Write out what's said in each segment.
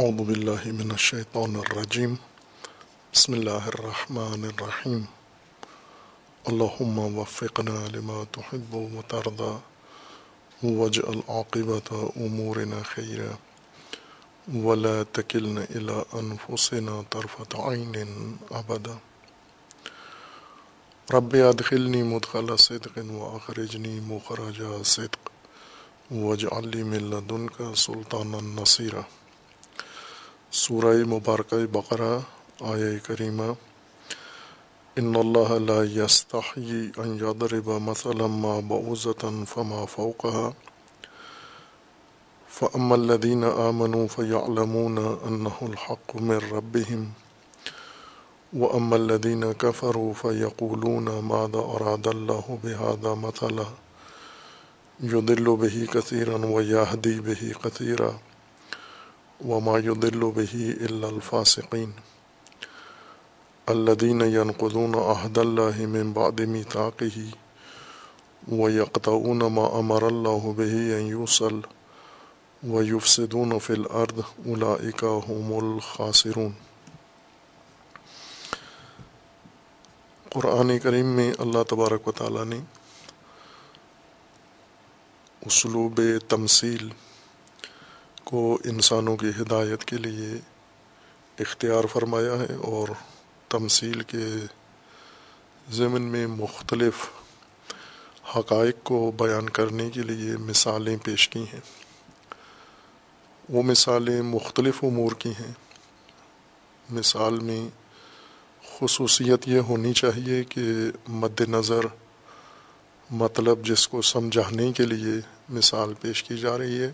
اعوذ باللہ من الشیطان الرجیم بسم اللہ الرحمن الرحیم اللہم وفقنا لما تحب و ترضى واجعل عاقبت امورنا خیرا ولا تکلنا الى انفسنا طرفت عین ابدا رب ادخلنی مدخل صدق واخرجنی مخرج صدق. واجعل لي من لدنك سلطانا نصيرا. سورہ مبارکہ بقرہ، آیہ کریمہ۔ ان اللہ لا يستحيي ان يضرب مثلا ما بعوضة فما فوقها۔ فأما الذين آمنوا فيعلمون أنه الحق من ربهم وأما الذين كفروا فيقولون ماذا أراد الله بهذا مثلا۔ يضل به كثيرا ويهدي به كثيرا وما يضل به إلا الفاسقين. الذين ينقضون عهد الله من بعد ميثاقه ويقطعون ما أمر الله به أن يوصل ويفسدون في الأرض أولئك هم الخاسرون. قرآن کریم میں اللہ تبارک و تعالیٰ نے اسلوب تمثیل کو انسانوں کی ہدایت کے لیے اختیار فرمایا ہے اور تمثیل کے ضمن میں مختلف حقائق کو بیان کرنے کے لیے مثالیں پیش کی ہیں۔ وہ مثالیں مختلف امور کی ہیں۔ مثال میں خصوصیت یہ ہونی چاہیے کہ مد نظر مطلب جس کو سمجھانے کے لیے مثال پیش کی جا رہی ہے۔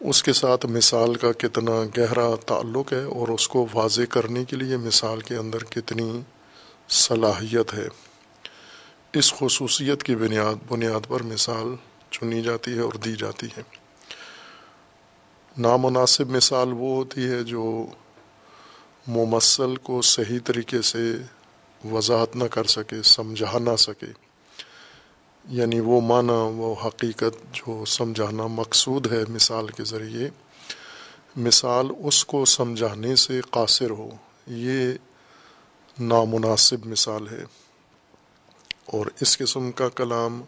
اس کے ساتھ مثال کا کتنا گہرا تعلق ہے اور اس کو واضح کرنے کے لیے مثال کے اندر کتنی صلاحیت ہے۔ اس خصوصیت کی بنیاد بنیاد پر مثال چنی جاتی ہے اور دی جاتی ہے۔ نامناسب مثال وہ ہوتی ہے جو ممثل کو صحیح طریقے سے وضاحت نہ کر سکے، سمجھا نہ سکے۔ یعنی وہ معنی، وہ حقیقت جو سمجھانا مقصود ہے مثال کے ذریعے، مثال اس کو سمجھانے سے قاصر ہو۔ یہ نامناسب مثال ہے۔ اور اس قسم کا کلام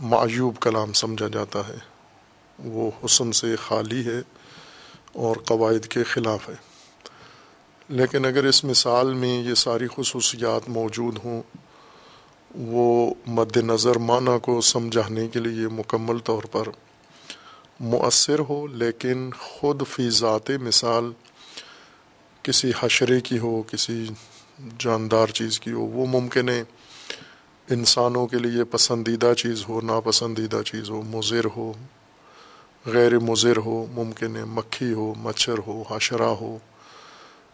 معیوب کلام سمجھا جاتا ہے۔ وہ حسن سے خالی ہے اور قواعد کے خلاف ہے۔ لیکن اگر اس مثال میں یہ ساری خصوصیات موجود ہوں وہ مد نظر معنی کو سمجھانے کے لیے مکمل طور پر مؤثر ہو، لیکن خود فی ذات مثال کسی حشرے کی ہو، کسی جاندار چیز کی ہو، وہ ممکن ہے انسانوں کے لیے پسندیدہ چیز ہو، ناپسندیدہ چیز ہو، مضر ہو، غیر مضر ہو، ممکن ہے مکھی ہو، مچھر ہو، حشرہ ہو،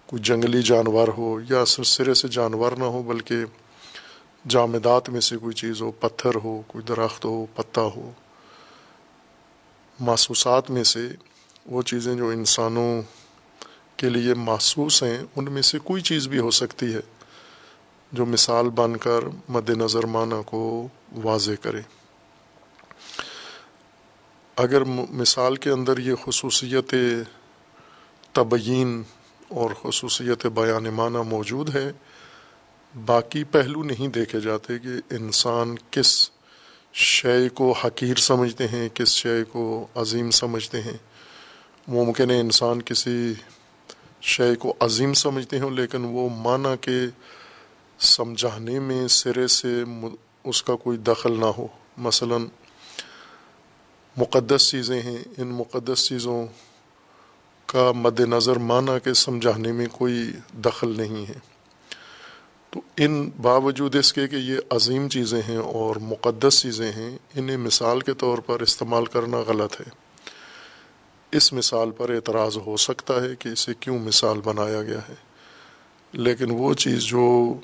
کوئی جنگلی جانور ہو، یا سرے سے جانور نہ ہو، بلکہ جامدات میں سے کوئی چیز ہو، پتھر ہو، کوئی درخت ہو، پتا ہو۔ محسوسات میں سے وہ چیزیں جو انسانوں کے لیے محسوس ہیں، ان میں سے کوئی چیز بھی ہو سکتی ہے جو مثال بن کر مد نظر معنی کو واضح کرے۔ اگر مثال کے اندر یہ خصوصیت تبیین اور خصوصیت بیان معنی موجود ہے باقی پہلو نہیں دیکھے جاتے کہ انسان کس شے کو حقیر سمجھتے ہیں، کس شے کو عظیم سمجھتے ہیں۔ ممکن ہے انسان کسی شے کو عظیم سمجھتے ہوں، لیکن وہ معنی کے سمجھانے میں سرے سے اس کا کوئی دخل نہ ہو۔ مثلا، مقدس چیزیں ہیں۔ ان مقدس چیزوں کا مد نظر معنی کے سمجھانے میں کوئی دخل نہیں ہے۔ تو ان باوجود اس کے کہ یہ عظیم چیزیں ہیں اور مقدس چیزیں ہیں، انہیں مثال کے طور پر استعمال کرنا غلط ہے۔ اس مثال پر اعتراض ہو سکتا ہے کہ اسے کیوں مثال بنایا گیا ہے۔ لیکن وہ چیز جو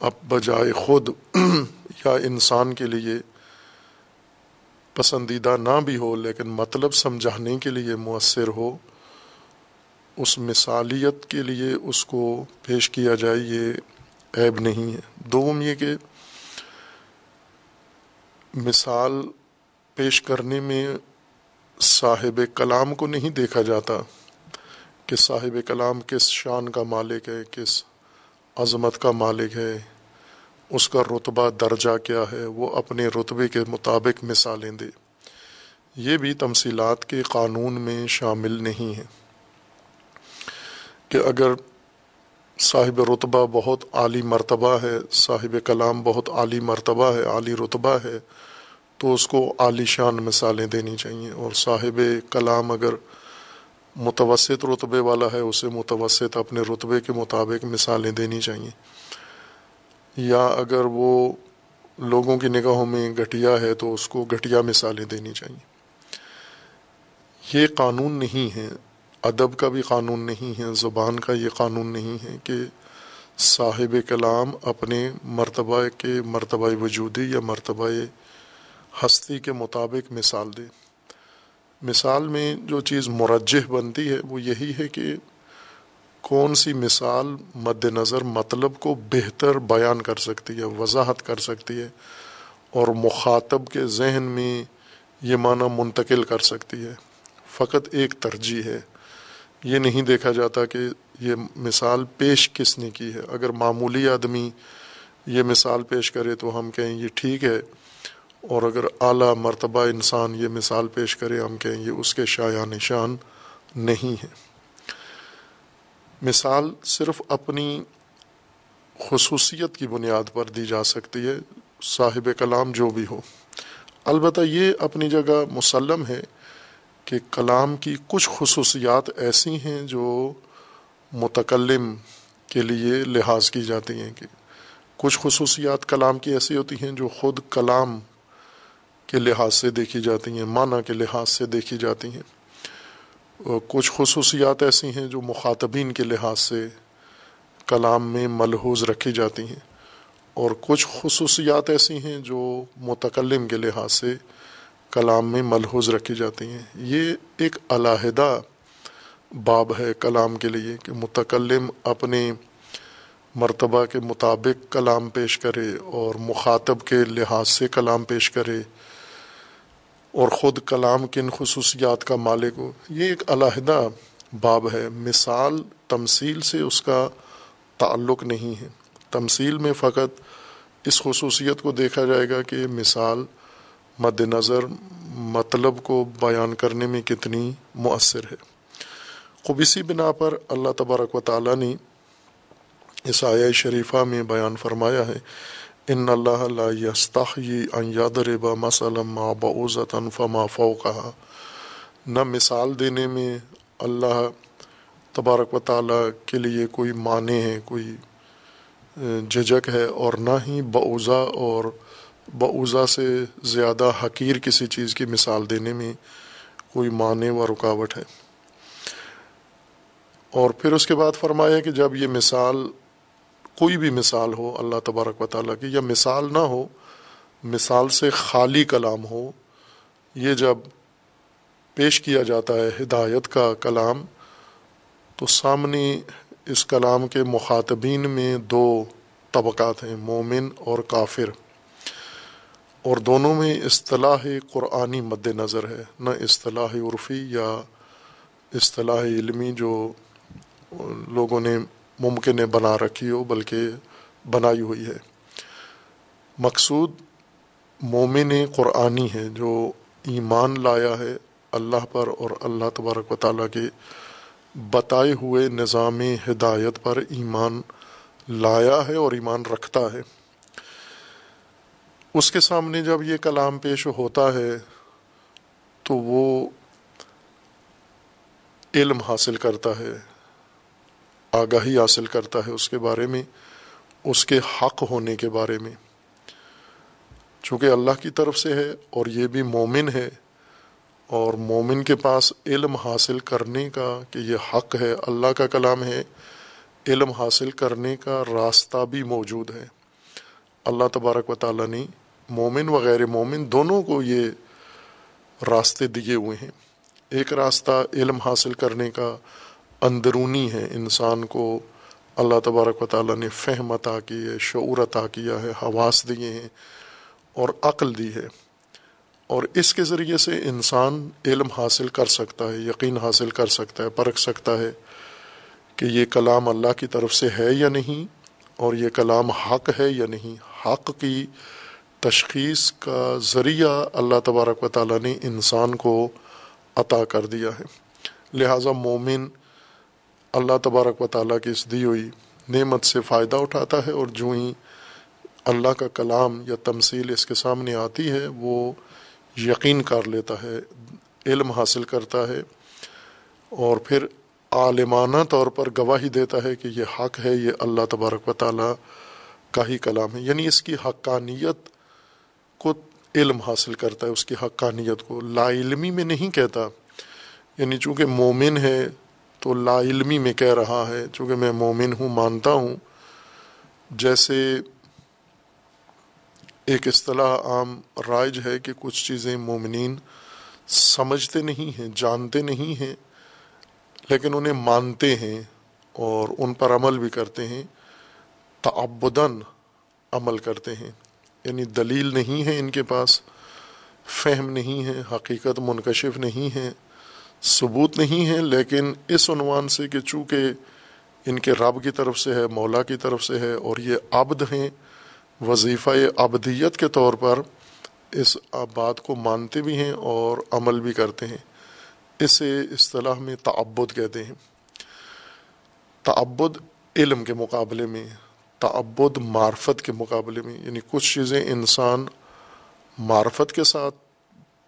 اب بجائے خود یا انسان کے لیے پسندیدہ نہ بھی ہو، لیکن مطلب سمجھانے کے لیے مؤثر ہو، اس مثالیت کے لیے اس کو پیش کیا جائے، یہ عیب نہیں ہے۔ دوم یہ کہ مثال پیش کرنے میں صاحب کلام کو نہیں دیکھا جاتا کہ صاحب کلام کس شان کا مالک ہے، کس عظمت کا مالک ہے، اس کا رتبہ، درجہ کیا ہے، وہ اپنے رتبے کے مطابق مثالیں دے۔ یہ بھی تمثیلات کے قانون میں شامل نہیں ہے کہ اگر صاحب رتبہ بہت عالی مرتبہ ہے، صاحب کلام بہت عالی مرتبہ ہے، عالی رتبہ ہے، تو اس کو عالی شان مثالیں دینی چاہیے۔ اور صاحب کلام اگر متوسط رتبے والا ہے، اسے متوسط اپنے رتبے کے مطابق مثالیں دینی چاہیے۔ یا اگر وہ لوگوں کی نگاہوں میں گھٹیا ہے، تو اس کو گھٹیا مثالیں دینی چاہیے۔ یہ قانون نہیں ہے۔ ادب کا بھی قانون نہیں ہے، زبان کا یہ قانون نہیں ہے کہ صاحب کلام اپنے مرتبہ کے مرتبہ وجودی یا مرتبہ ہستی کے مطابق مثال دے۔ مثال میں جو چیز مرجح بنتی ہے وہ یہی ہے کہ کون سی مثال مد نظر مطلب کو بہتر بیان کر سکتی ہے، وضاحت کر سکتی ہے اور مخاطب کے ذہن میں یہ معنی منتقل کر سکتی ہے۔ فقط ایک ترجیح ہے۔ یہ نہیں دیکھا جاتا کہ یہ مثال پیش کس نے کی ہے۔ اگر معمولی آدمی یہ مثال پیش کرے تو ہم کہیں یہ ٹھیک ہے، اور اگر اعلیٰ مرتبہ انسان یہ مثال پیش کرے ہم کہیں یہ اس کے شاع نشان نہیں ہے۔ مثال صرف اپنی خصوصیت کی بنیاد پر دی جا سکتی ہے، صاحب کلام جو بھی ہو۔ البتہ یہ اپنی جگہ مسلم ہے کہ کلام کی کچھ خصوصیات ایسی ہیں جو متکلم کے لیے لحاظ کی جاتی ہیں کہ کچھ خصوصیات کلام کی ایسی ہوتی ہیں جو خود کلام کے لحاظ سے دیکھی جاتی ہیں، معنی کے لحاظ سے دیکھی جاتی ہیں۔ کچھ خصوصیات ایسی ہیں جو مخاطبین کے لحاظ سے کلام میں ملحوظ رکھی جاتی ہیں۔ اور کچھ خصوصیات ایسی ہیں جو متکلم کے لحاظ سے کلام میں ملحوظ رکھی جاتی ہیں۔ یہ ایک علیحدہ باب ہے کلام کے لیے کہ متکلم اپنے مرتبہ کے مطابق کلام پیش کرے اور مخاطب کے لحاظ سے کلام پیش کرے اور خود کلام کن خصوصیات کا مالک ہو۔ یہ ایک علیحدہ باب ہے۔ مثال تمثیل سے اس کا تعلق نہیں ہے۔ تمثیل میں فقط اس خصوصیت کو دیکھا جائے گا کہ مثال مد نظر مطلب کو بیان کرنے میں کتنی مؤثر ہے۔ خوب اسی بنا پر اللہ تبارک و تعالیٰ نے اس آیا شریفہ میں بیان فرمایا ہے، ان اللہ ان یادربا مسلم بعوزت فما فوقها۔ نہ مثال دینے میں اللہ تبارک و تعالیٰ کے لیے کوئی معنی ہے، کوئی جھجک ہے اور نہ ہی بعوضہ اور بعوضہ سے زیادہ حقیر کسی چیز کی مثال دینے میں کوئی معنی و رکاوٹ ہے۔ اور پھر اس کے بعد فرمایا کہ جب یہ مثال کوئی بھی مثال ہو، اللہ تبارک و تعالیٰ کی، یا مثال نہ ہو، مثال سے خالی کلام ہو، یہ جب پیش کیا جاتا ہے ہدایت کا کلام، تو سامنے اس کلام کے مخاطبین میں دو طبقات ہیں، مومن اور کافر۔ اور دونوں میں اصطلاح قرآنی مد نظر ہے، نہ اصطلاح عرفی یا اصطلاح علمی جو لوگوں نے ممکن ہے بنا رکھی ہو، بلکہ بنائی ہوئی ہے۔ مقصود مومن قرآنی ہے جو ایمان لایا ہے اللہ پر اور اللہ تبارک و تعالیٰ کے بتائے ہوئے نظام ہدایت پر ایمان لایا ہے اور ایمان رکھتا ہے۔ اس کے سامنے جب یہ کلام پیش ہوتا ہے تو وہ علم حاصل کرتا ہے، آگاہی حاصل کرتا ہے اس کے بارے میں، اس کے حق ہونے کے بارے میں۔ چونکہ اللہ کی طرف سے ہے اور یہ بھی مومن ہے، اور مومن کے پاس علم حاصل کرنے کا کہ یہ حق ہے، اللہ کا کلام ہے، علم حاصل کرنے کا راستہ بھی موجود ہے۔ اللہ تبارک و تعالیٰ نے مومن و غیر مومن دونوں کو یہ راستے دیے ہوئے ہیں۔ ایک راستہ علم حاصل کرنے کا اندرونی ہے۔ انسان کو اللہ تبارک و تعالیٰ نے فہم عطا کی ہے، شعور عطا کیا ہے، حواس دیے ہیں اور عقل دی ہے۔ اور اس کے ذریعے سے انسان علم حاصل کر سکتا ہے، یقین حاصل کر سکتا ہے، پرکھ سکتا ہے کہ یہ کلام اللہ کی طرف سے ہے یا نہیں، اور یہ کلام حق ہے یا نہیں۔ حق کی تشخیص کا ذریعہ اللہ تبارک و تعالیٰ نے انسان کو عطا کر دیا ہے۔ لہٰذا مومن اللہ تبارک و تعالیٰ کی اس دی ہوئی نعمت سے فائدہ اٹھاتا ہے اور جو ہی اللہ کا کلام یا تمثیل اس کے سامنے آتی ہے، وہ یقین کر لیتا ہے، علم حاصل کرتا ہے اور پھر عالمانہ طور پر گواہی دیتا ہے کہ یہ حق ہے، یہ اللہ تبارک و تعالیٰ کا ہی کلام ہے۔ یعنی اس کی حقانیت علم حاصل کرتا ہے، اس کی حقانیت کو۔ لا علمی میں نہیں کہتا۔ یعنی چونکہ مومن ہے تو لا علمی میں کہہ رہا ہے۔ چونکہ میں مومن ہوں، مانتا ہوں۔ جیسے ایک اصطلاح عام رائج ہے کہ کچھ چیزیں مومنین سمجھتے نہیں ہیں، جانتے نہیں ہیں، لیکن انہیں مانتے ہیں اور ان پر عمل بھی کرتے ہیں تعبدن عمل کرتے ہیں۔ یعنی دلیل نہیں ہے ان کے پاس، فہم نہیں ہے، حقیقت منکشف نہیں ہے، ثبوت نہیں ہے، لیکن اس عنوان سے کہ چونکہ ان کے رب کی طرف سے ہے، مولا کی طرف سے ہے اور یہ عبد ہیں، وظیفہ ابدیت کے طور پر اس بات کو مانتے بھی ہیں اور عمل بھی کرتے ہیں۔ اسے اصطلاح میں تعبد کہتے ہیں۔ تعبد علم کے مقابلے میں تعبد معرفت کے مقابلے میں یعنی کچھ چیزیں انسان معرفت کے ساتھ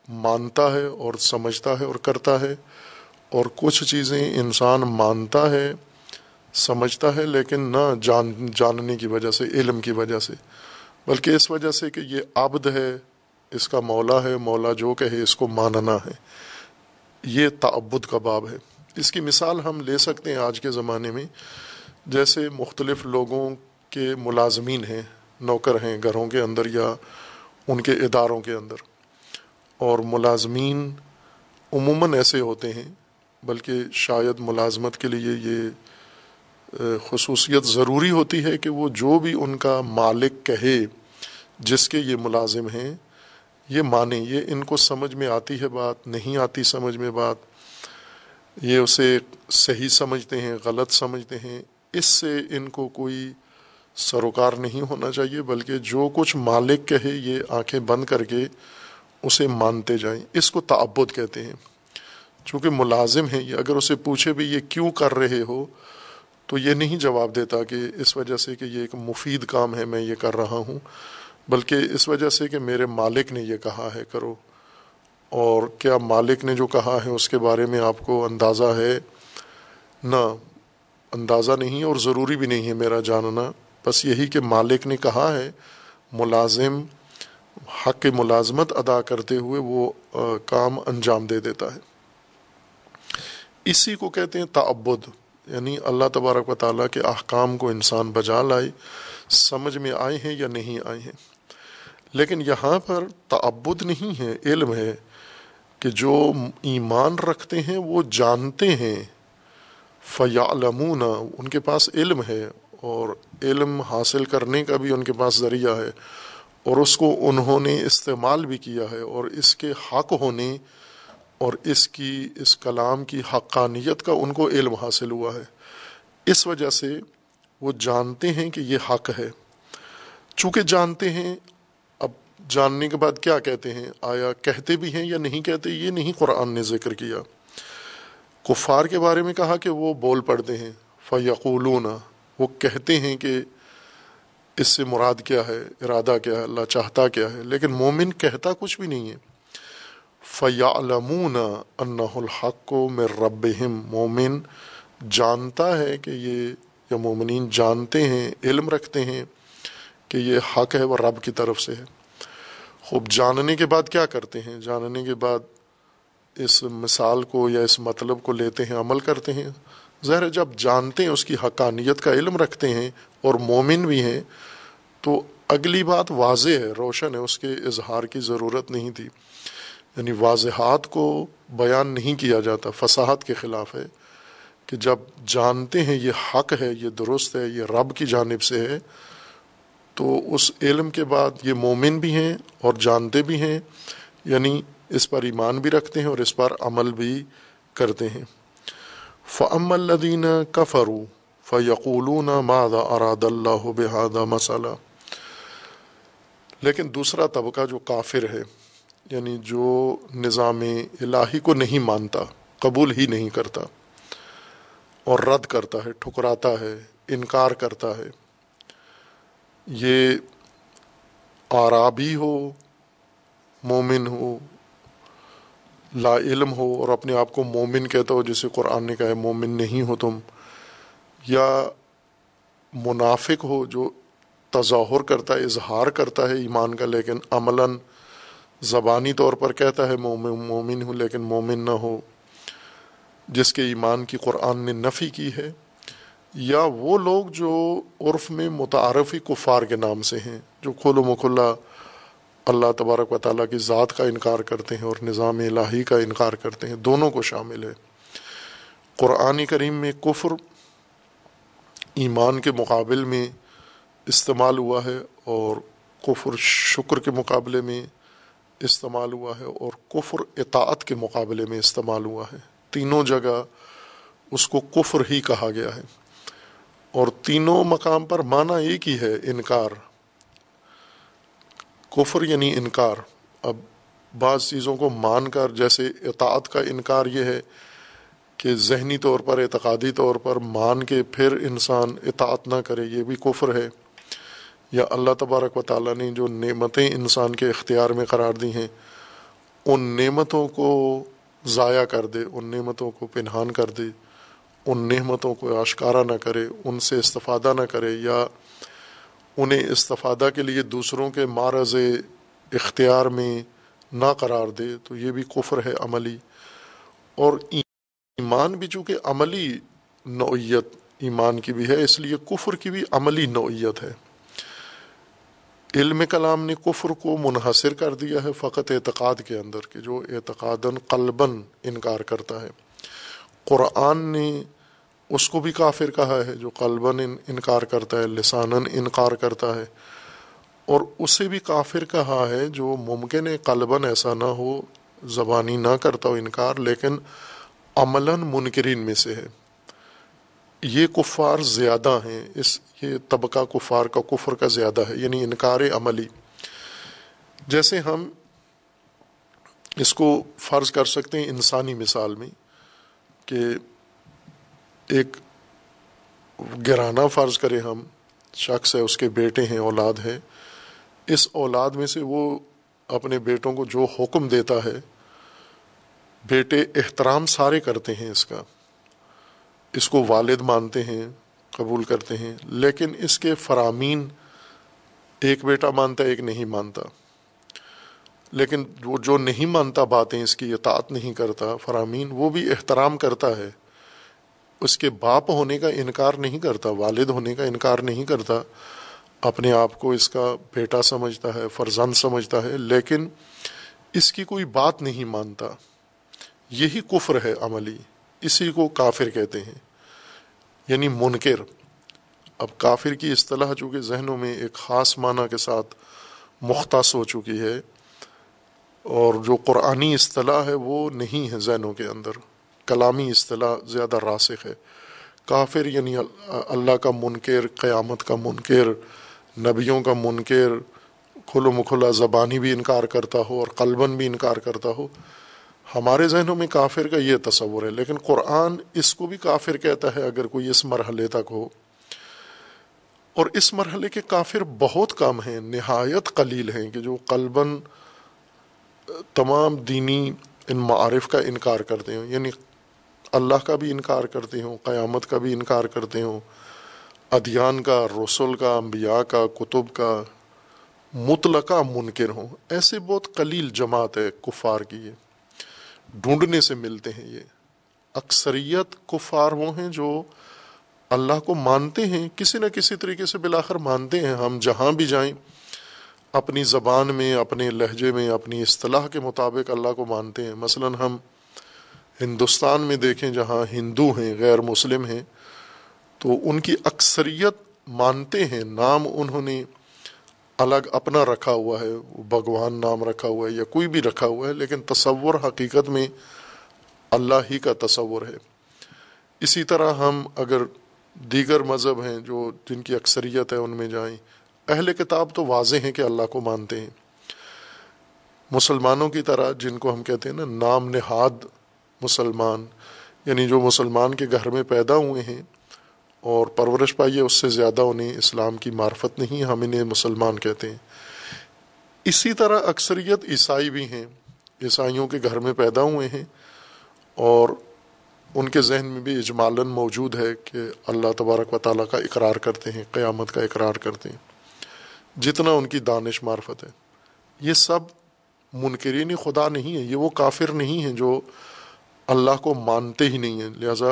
مانتا ہے اور سمجھتا ہے اور کرتا ہے، اور کچھ چیزیں انسان مانتا ہے، سمجھتا ہے، لیکن نہ جان، جاننے کی وجہ سے، علم کی وجہ سے۔ بلکہ اس وجہ سے کہ یہ عبد ہے، اس کا مولا ہے، مولا جو کہے اس کو ماننا ہے۔ یہ تعبد کا باب ہے۔ اس کی مثال ہم لے سکتے ہیں آج کے زمانے میں، جیسے مختلف لوگوں کے ملازمین ہیں، نوکر ہیں، گھروں کے اندر یا ان کے اداروں کے اندر۔ اور ملازمین عموماً ایسے ہوتے ہیں، بلکہ شاید ملازمت کے لیے یہ خصوصیت ضروری ہوتی ہے کہ وہ جو بھی ان کا مالک کہے، جس کے یہ ملازم ہیں، یہ مانیں یہ ان کو سمجھ میں آتی ہے بات، نہیں آتی سمجھ میں بات۔ یہ اسے صحیح سمجھتے ہیں، غلط سمجھتے ہیں۔ اس سے ان کو کوئی سروکار نہیں ہونا چاہیے، بلکہ جو کچھ مالک کہے، یہ آنکھیں بند کر کے اسے مانتے جائیں۔ اس کو تعبد کہتے ہیں۔ چونکہ ملازم ہیں، یہ اگر اسے پوچھے بھی یہ کیوں کر رہے ہو، تو یہ نہیں جواب دیتا کہ اس وجہ سے کہ یہ ایک مفید کام ہے، میں یہ کر رہا ہوں، بلکہ اس وجہ سے کہ میرے مالک نے یہ کہا ہے، کرو۔ اور کیا مالک نے جو کہا ہے، اس کے بارے میں آپ کو اندازہ ہے؟ نہ، اندازہ نہیں اور ضروری بھی نہیں ہے میرا جاننا۔ بس یہی کہ مالک نے کہا ہے، ملازم، حق ملازمت ادا کرتے ہوئے وہ کام انجام دے دیتا ہے۔ اسی کو کہتے ہیں تعبد یعنی اللہ تبارک و تعالیٰ کے احکام کو انسان بجا لائے، سمجھ میں آئے ہیں یا نہیں آئے ہیں۔ لیکن یہاں پر تعبد نہیں ہے، علم ہے کہ جو ایمان رکھتے ہیں وہ جانتے ہیں۔ فیالمون ان کے پاس علم ہے۔ اور علم حاصل کرنے کا بھی ان کے پاس ذریعہ ہے اور اس کو انہوں نے استعمال بھی کیا ہے اور اس کے حق ہونے اور اس کی، اس کلام کی حقانیت کا ان کو علم حاصل ہوا ہے۔ اس وجہ سے وہ جانتے ہیں کہ یہ حق ہے۔ چونکہ جانتے ہیں، اب جاننے کے بعد کیا کہتے ہیں؟ آیا کہتے بھی ہیں یا نہیں کہتے؟ یہ نہیں قرآن نے ذکر کیا۔ کفار کے بارے میں کہا کہ وہ بول پڑتے ہیں۔ فیقولون وہ کہتے ہیں کہ اس سے مراد کیا ہے؟ ارادہ کیا ہے؟ اللہ چاہتا کیا ہے؟ لیکن مومن کہتا کچھ بھی نہیں ہے۔ فیامون انَََََََََََََََََََََََََََََََََََََََََََََََََََََََ مومن جانتا جانتا ہے کہ یہ، یا مومنین جانتے ہیں، علم رکھتے ہیں کہ یہ حق ہے وہ رب کی طرف سے ہے۔ خوب جاننے کے بعد کیا کرتے ہیں؟ جاننے کے بعد اس مثال کو یا اس مطلب کو لیتے ہیں، عمل کرتے ہیں۔ ظاہر جب جانتے ہیں اس کی حقانیت کا علم رکھتے ہیں اور مومن بھی ہیں، تو اگلی بات واضح ہے، روشن ہے، اس کے اظہار کی ضرورت نہیں تھی۔ یعنی واضحات کو بیان نہیں کیا جاتا فصاحت کے خلاف ہے کہ جب جانتے ہیں یہ حق ہے، یہ درست ہے، یہ رب کی جانب سے ہے، تو اس علم کے بعد یہ مومن بھی ہیں اور جانتے بھی ہیں یعنی اس پر ایمان بھی رکھتے ہیں اور اس پر عمل بھی کرتے ہیں۔ فعم الدین کفرو فیقولون ماذا اراد اللہ بحادہ مسئلہ لیکن دوسرا طبقہ جو کافر ہے یعنی جو نظام الہی کو نہیں مانتا، قبول ہی نہیں کرتا، اور رد کرتا ہے، ٹھکراتا ہے، انکار کرتا ہے، یہ آرابی ہو، مومن ہو لا علم ہو اور اپنے آپ کو مومن کہتا ہو جسے قرآن نے کہا ہے، مومن نہیں ہو تم۔ یا منافق ہو جو تظاہر کرتا ہے، اظہار کرتا ہے ایمان کا، لیکن عملاً زبانی طور پر کہتا ہے، مومن مومن ہوں لیکن مومن نہ ہو۔ جس کے ایمان کی قرآن نے نفی کی ہے۔ یا وہ لوگ جو عرف میں متعارفی کفار کے نام سے ہیں، جو کھل و مکھلا اللہ تبارک و تعالیٰ کی ذات کا انکار کرتے ہیں اور نظام الہی کا انکار کرتے ہیں، دونوں کو شامل ہے۔ قرآن کریم میں کفر ایمان کے مقابل میں استعمال ہوا ہے اور کفر شکر کے مقابلے میں استعمال ہوا ہے اور کفر اطاعت کے مقابلے میں استعمال ہوا ہے۔ تینوں جگہ اس کو کفر ہی کہا گیا ہے۔ اور تینوں مقام پر معنی ایک ہی ہے، انکار۔ کفر یعنی انکار۔ اب بعض چیزوں کو مان کر جیسے اطاعت کا انکار یہ ہے کہ ذہنی طور پر، اعتقادی طور پر مان کے پھر انسان اطاعت نہ کرے، یہ بھی کفر ہے۔ یا اللہ تبارک و تعالیٰ نے جو نعمتیں انسان کے اختیار میں قرار دی ہیں، ان نعمتوں کو ضائع کر دے، ان نعمتوں کو پنہان کر دے، ان نعمتوں کو آشکارا نہ کرے، ان سے استفادہ نہ کرے، یا انہیں استفادہ کے لیے دوسروں کے معرض اختیار میں نہ قرار دے، تو یہ بھی کفر ہے عملی۔ اور ایمان بھی چونکہ عملی نوعیت ایمان کی بھی ہے، اس لیے کفر کی بھی عملی نوعیت ہے۔ علم کلام نے کفر کو منحصر کر دیا ہے فقط اعتقاد کے اندر کہ جو اعتقاد قلباً انکار کرتا ہے۔ قرآن نے اس کو بھی کافر کہا ہے جو قلباً انکار کرتا ہے، لساناً انکار کرتا ہے۔ اور اسے بھی کافر کہا ہے جو ممکن ہے قلباً ایسا نہ ہو، زبانی نہ کرتا ہو انکار، لیکن عملاً منکرین میں سے ہے۔ یہ کفار زیادہ ہیں۔ اس یہ طبقہ کفار کا کفر کا زیادہ ہے یعنی انکار عملی۔ جیسے ہم اس کو فرض کر سکتے ہیں انسانی مثال میں کہ ایک گرانہ فرض کریں ہم، شخص ہے، اس کے بیٹے ہیں، اولاد ہے اس اولاد میں سے وہ اپنے بیٹوں کو جو حکم دیتا ہے، بیٹے احترام سارے کرتے ہیں اس کا۔ اس کو والد مانتے ہیں، قبول کرتے ہیں۔ لیکن اس کے فرامین ایک بیٹا مانتا، ایک نہیں مانتا۔ لیکن وہ جو نہیں مانتا باتیں، اس کی اطاعت نہیں کرتا، فرامین وہ بھی احترام کرتا ہے۔ اس کے باپ ہونے کا انکار نہیں کرتا، والد ہونے کا انکار نہیں کرتا، اپنے آپ کو اس کا بیٹا سمجھتا ہے، فرزند سمجھتا ہے، لیکن اس کی کوئی بات نہیں مانتا۔ یہی کفر ہے عملی، اسی کو کافر کہتے ہیں۔ یعنی منکر۔ اب کافر کی اصطلاح چونکہ ذہنوں میں ایک خاص معنی کے ساتھ مختص ہو چکی ہے، اور جو قرآنی اصطلاح ہے وہ نہیں ہے ذہنوں کے اندر۔ کلامی اصطلاح زیادہ راسخ ہے۔ کافر یعنی اللہ کا منکر، قیامت کا منکر، نبیوں کا منکر کھلو مکھلا زبانی بھی انکار کرتا ہو اور قلباً بھی انکار کرتا ہو۔ ہمارے ذہنوں میں کافر کا یہ تصور ہے، لیکن قرآن اس کو بھی کافر کہتا ہے اگر کوئی اس مرحلے تک ہو۔ اور اس مرحلے کے کافر بہت کم ہیں، نہایت قلیل ہیں کہ جو قلباً تمام دینی ان معارف کا انکار کرتے ہوں یعنی اللہ کا بھی انکار کرتے ہوں، قیامت کا بھی انکار کرتے ہوں۔ ادیان کا، رسول کا، انبیاء کا، کتب کا مطلقہ منکر ہوں۔ ایسے بہت قلیل جماعت ہے کفار کی یہ۔ ڈھونڈنے سے ملتے ہیں یہ۔ اکثریت کفار وہ ہیں جو اللہ کو مانتے ہیں، کسی نہ کسی طریقے سے بلاخر مانتے ہیں۔ ہم جہاں بھی جائیں، اپنی زبان میں، اپنے لہجے میں، اپنی اصطلاح کے مطابق اللہ کو مانتے ہیں۔ مثلا ہم ہندوستان میں دیکھیں جہاں ہندو ہیں، غیر مسلم ہیں، تو ان کی اکثریت مانتے ہیں، نام انہوں نے الگ اپنا رکھا ہوا ہے، بھگوان نام رکھا ہوا ہے یا کوئی بھی رکھا ہوا ہے، لیکن تصور حقیقت میں اللہ ہی کا تصور ہے۔ اسی طرح ہم اگر دیگر مذہب ہیں جو جن کی اکثریت ہے ان میں جائیں، اہل کتاب تو واضح ہیں کہ اللہ کو مانتے ہیں۔ مسلمانوں کی طرح جن کو ہم کہتے ہیں نا، نام نہاد مسلمان یعنی جو مسلمان کے گھر میں پیدا ہوئے ہیں اور پرورش پائیے اس سے زیادہ انہیں اسلام کی معرفت نہیں، ہم انہیں مسلمان کہتے ہیں۔ اسی طرح اکثریت عیسائی بھی ہیں، عیسائیوں کے گھر میں پیدا ہوئے ہیں اور ان کے ذہن میں بھی اجمالاً موجود ہے کہ اللہ تبارک و تعالیٰ کا اقرار کرتے ہیں، قیامت کا اقرار کرتے ہیں۔ جتنا ان کی دانش معرفت ہے۔ یہ سب منکرین خدا نہیں ہے یہ وہ کافر نہیں ہیں جو اللہ کو مانتے ہی نہیں ہیں۔ لہٰذا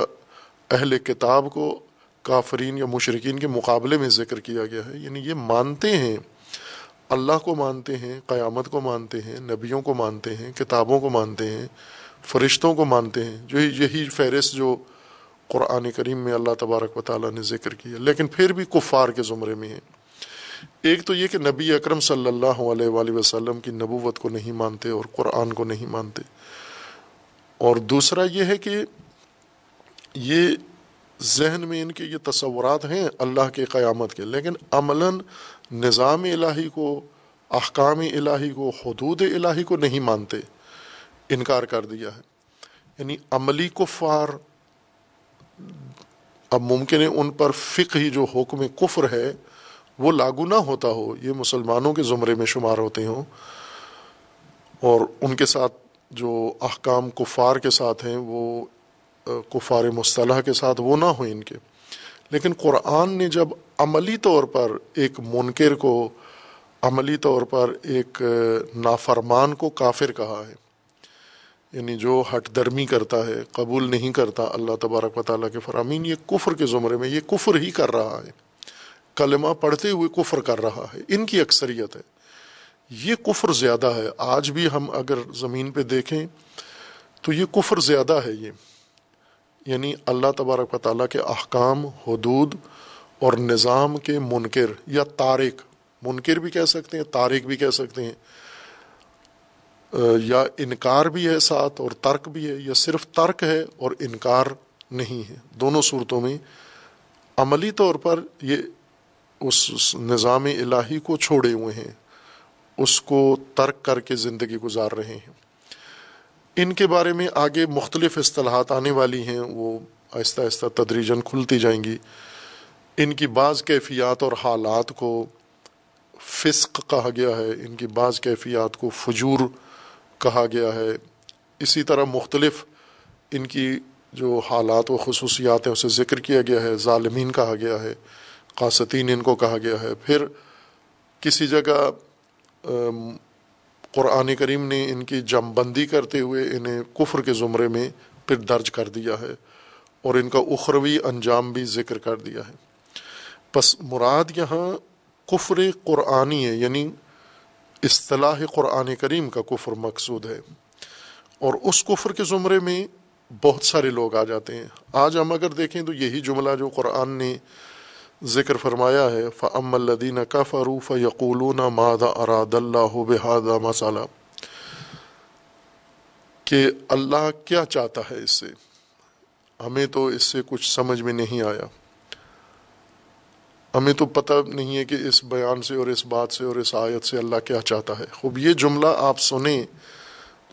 اہل کتاب کو کافرین یا مشرقین کے مقابلے میں ذکر کیا گیا ہے۔ یعنی یہ مانتے ہیں، اللہ کو مانتے ہیں، قیامت کو مانتے ہیں، نبیوں کو مانتے ہیں، کتابوں کو مانتے ہیں، فرشتوں کو مانتے ہیں۔ جو یہی فہرست جو قرآن کریم میں اللہ تبارک و تعالیٰ نے ذکر کیا لیکن پھر بھی کفار کے زمرے میں ہیں۔ ایک تو یہ کہ نبی اکرم صلی اللہ علیہ وآلہ وسلم کی نبوت کو نہیں مانتے اور قرآن کو نہیں مانتے۔ اور دوسرا یہ ہے کہ یہ ذہن میں ان کے یہ تصورات ہیں اللہ کے قیامت کے، لیکن عملاً نظام الہی کو، احکام الہی کو، حدود الہی کو نہیں مانتے، انکار کر دیا ہے۔ یعنی عملی کفار، اب ممکن ہے ان پر فقہ ہی جو حکم کفر ہے، وہ لاگو نہ ہوتا ہو، یہ مسلمانوں کے زمرے میں شمار ہوتے ہوں۔ اور ان کے ساتھ جو احکام کفار کے ساتھ ہیں، وہ کفار مصطلح کے ساتھ وہ نہ ہوں ان کے۔ لیکن قرآن نے جب عملی طور پر ایک منکر کو، عملی طور پر ایک نافرمان کو کافر کہا ہے یعنی جو ہٹ درمی کرتا ہے، قبول نہیں کرتا، اللہ تبارک و تعالیٰ کے فرامین، یہ کفر کے زمرے میں یہ کفر ہی کر رہا ہے۔ کلمہ پڑھتے ہوئے کفر کر رہا ہے۔ ان کی اکثریت ہے۔ یہ کفر زیادہ ہے۔ آج بھی ہم اگر زمین پہ دیکھیں تو یہ کفر زیادہ ہے یہ۔ یعنی اللہ تبارک و تعالیٰ کے احکام، حدود اور نظام کے منکر یا تارک منکر بھی کہہ سکتے ہیں تارک بھی کہہ سکتے ہیں۔ یا انکار بھی ہے ساتھ اور ترک بھی ہے، یا صرف ترک ہے اور انکار نہیں ہے۔ دونوں صورتوں میں عملی طور پر یہ اس نظام الہی کو چھوڑے ہوئے ہیں۔ اس کو ترک کر کے زندگی گزار رہے ہیں۔ ان کے بارے میں آگے مختلف اصطلاحات آنے والی ہیں، وہ آہستہ آہستہ تدریجن کھلتی جائیں گی۔ ان کی بعض کیفیات اور حالات کو فسق کہا گیا ہے، ان کی بعض کیفیات کو فجور کہا گیا ہے۔ اسی طرح مختلف ان کی جو حالات و خصوصیات ہیں، اسے ذکر کیا گیا ہے، ظالمین کہا گیا ہے قاصطین ان کو کہا گیا ہے۔ پھر کسی جگہ قرآن کریم نے ان کی جم بندی کرتے ہوئے انہیں کفر کے زمرے میں پھر درج کر دیا ہے اور ان کا اخروی انجام بھی ذکر کر دیا ہے۔ بس مراد یہاں کفر قرآنی ہے یعنی اصطلاح قرآن کریم کا کفر مقصود ہے۔ اور اس کفر کے زمرے میں بہت سارے لوگ آ جاتے ہیں۔ آج ہم اگر دیکھیں تو یہی جملہ جو قرآن نے ذکر فرمایا ہے فعم الدین کا فروف یقول مادہ اراد اللہ بحاد مسالہ کہ اللہ کیا چاہتا ہے اس سے؟ ہمیں تو اس سے کچھ سمجھ میں نہیں آیا۔ ہمیں تو پتہ نہیں ہے کہ اس بیان سے اور اس بات سے اور اس آیت سے اللہ کیا چاہتا ہے۔ خوب، یہ جملہ آپ سنیں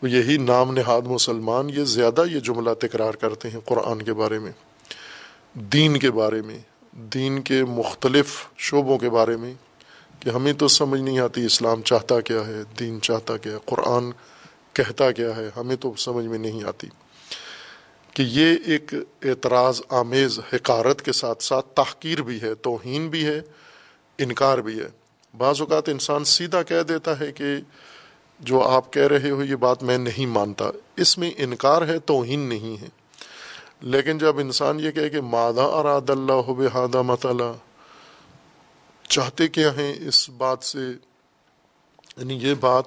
تو یہی نام نہاد مسلمان، یہ زیادہ یہ جملہ تکرار کرتے ہیں قرآن کے بارے میں، دین کے بارے میں۔ دین کے مختلف شعبوں کے بارے میں کہ ہمیں تو سمجھ نہیں آتی اسلام چاہتا کیا ہے، دین چاہتا کیا ہے، قرآن کہتا کیا ہے، ہمیں تو سمجھ میں نہیں آتی۔ کہ یہ ایک اعتراض، آمیز حکارت کے ساتھ ساتھ تحقیر بھی ہے، توہین بھی ہے، انکار بھی ہے۔ بعض اوقات انسان سیدھا کہہ دیتا ہے کہ جو آپ کہہ رہے ہو یہ بات میں نہیں مانتا۔ اس میں انکار ہے، توہین نہیں ہے۔ لیکن جب انسان یہ کہے کہ مادہ اراد اللہ ہو بحادہ مطالعہ چاہتے کیا ہیں اس بات سے؟ یعنی یہ بات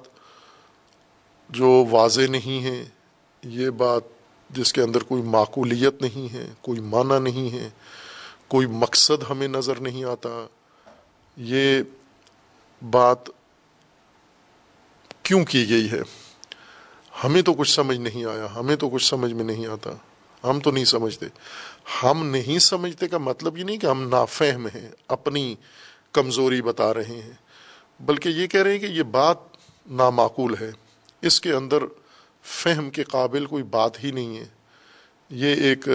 جو واضح نہیں ہے، یہ بات جس کے اندر کوئی معقولیت نہیں ہے، کوئی معنی نہیں ہے، کوئی مقصد ہمیں نظر نہیں آتا، یہ بات کیوں کی گئی ہے؟ ہمیں تو کچھ سمجھ نہیں آیا، ہمیں تو کچھ سمجھ میں نہیں آتا۔ ہم تو نہیں سمجھتے۔ ہم نہیں سمجھتے کا مطلب یہ نہیں کہ ہم نافہم ہیں، اپنی کمزوری بتا رہے ہیں۔ بلکہ یہ کہہ رہے ہیں کہ یہ بات نامعقول ہے۔ اس کے اندر فہم کے قابل کوئی بات ہی نہیں ہے۔ یہ ایک،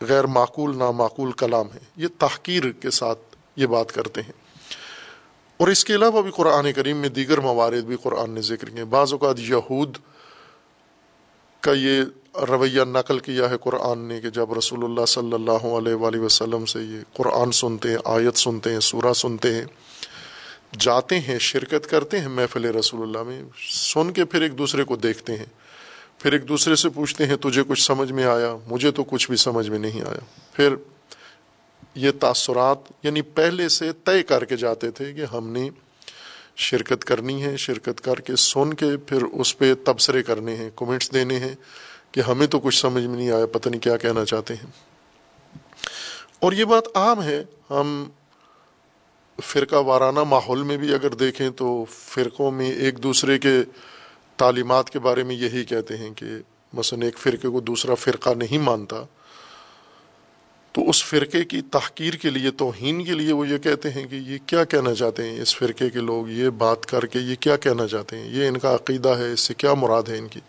غیر معقول، نامعقول کلام ہے۔ یہ تحقیر کے ساتھ یہ بات کرتے ہیں۔ اور اس کے علاوہ بھی قرآن کریم میں دیگر موارد بھی قرآن نے ذکر کیے۔ بعض اوقات یہود کا یہ رویہ نقل کیا ہے قرآن نے کہ جب رسول اللہ صلی اللہ علیہ وآلہ وسلم سے یہ قرآن سنتے ہیں، آیت سنتے ہیں، سورہ سنتے ہیں، جاتے ہیں، شرکت کرتے ہیں محفل رسول اللہ میں، سن کے پھر ایک دوسرے کو دیکھتے ہیں۔ پھر ایک دوسرے سے پوچھتے ہیں، تجھے کچھ سمجھ میں آیا؟ مجھے تو کچھ بھی سمجھ میں نہیں آیا۔ پھر یہ تاثرات یعنی پہلے سے طے کر کے جاتے تھے کہ ہم نے شرکت کرنی ہے، شرکت کر کے سن کے پھر اس پہ تبصرے کرنے ہیں کومنٹس دینے ہیں کہ ہمیں تو کچھ سمجھ میں نہیں آیا، پتہ نہیں کیا کہنا چاہتے ہیں۔ اور یہ بات عام ہے، ہم فرقہ وارانہ ماحول میں بھی اگر دیکھیں تو فرقوں میں ایک دوسرے کے تعلیمات کے بارے میں یہی کہتے ہیں کہ مثلا ایک فرقے کو دوسرا فرقہ نہیں مانتا۔ تو اس فرقے کی تحقیر کے لیے، توہین کے لیے وہ یہ کہتے ہیں کہ یہ کیا کہنا چاہتے ہیں اس فرقے کے لوگ؟ یہ بات کر کے یہ کیا کہنا چاہتے ہیں؟ یہ ان کا عقیدہ ہے، اس سے کیا مراد ہے ان کی؟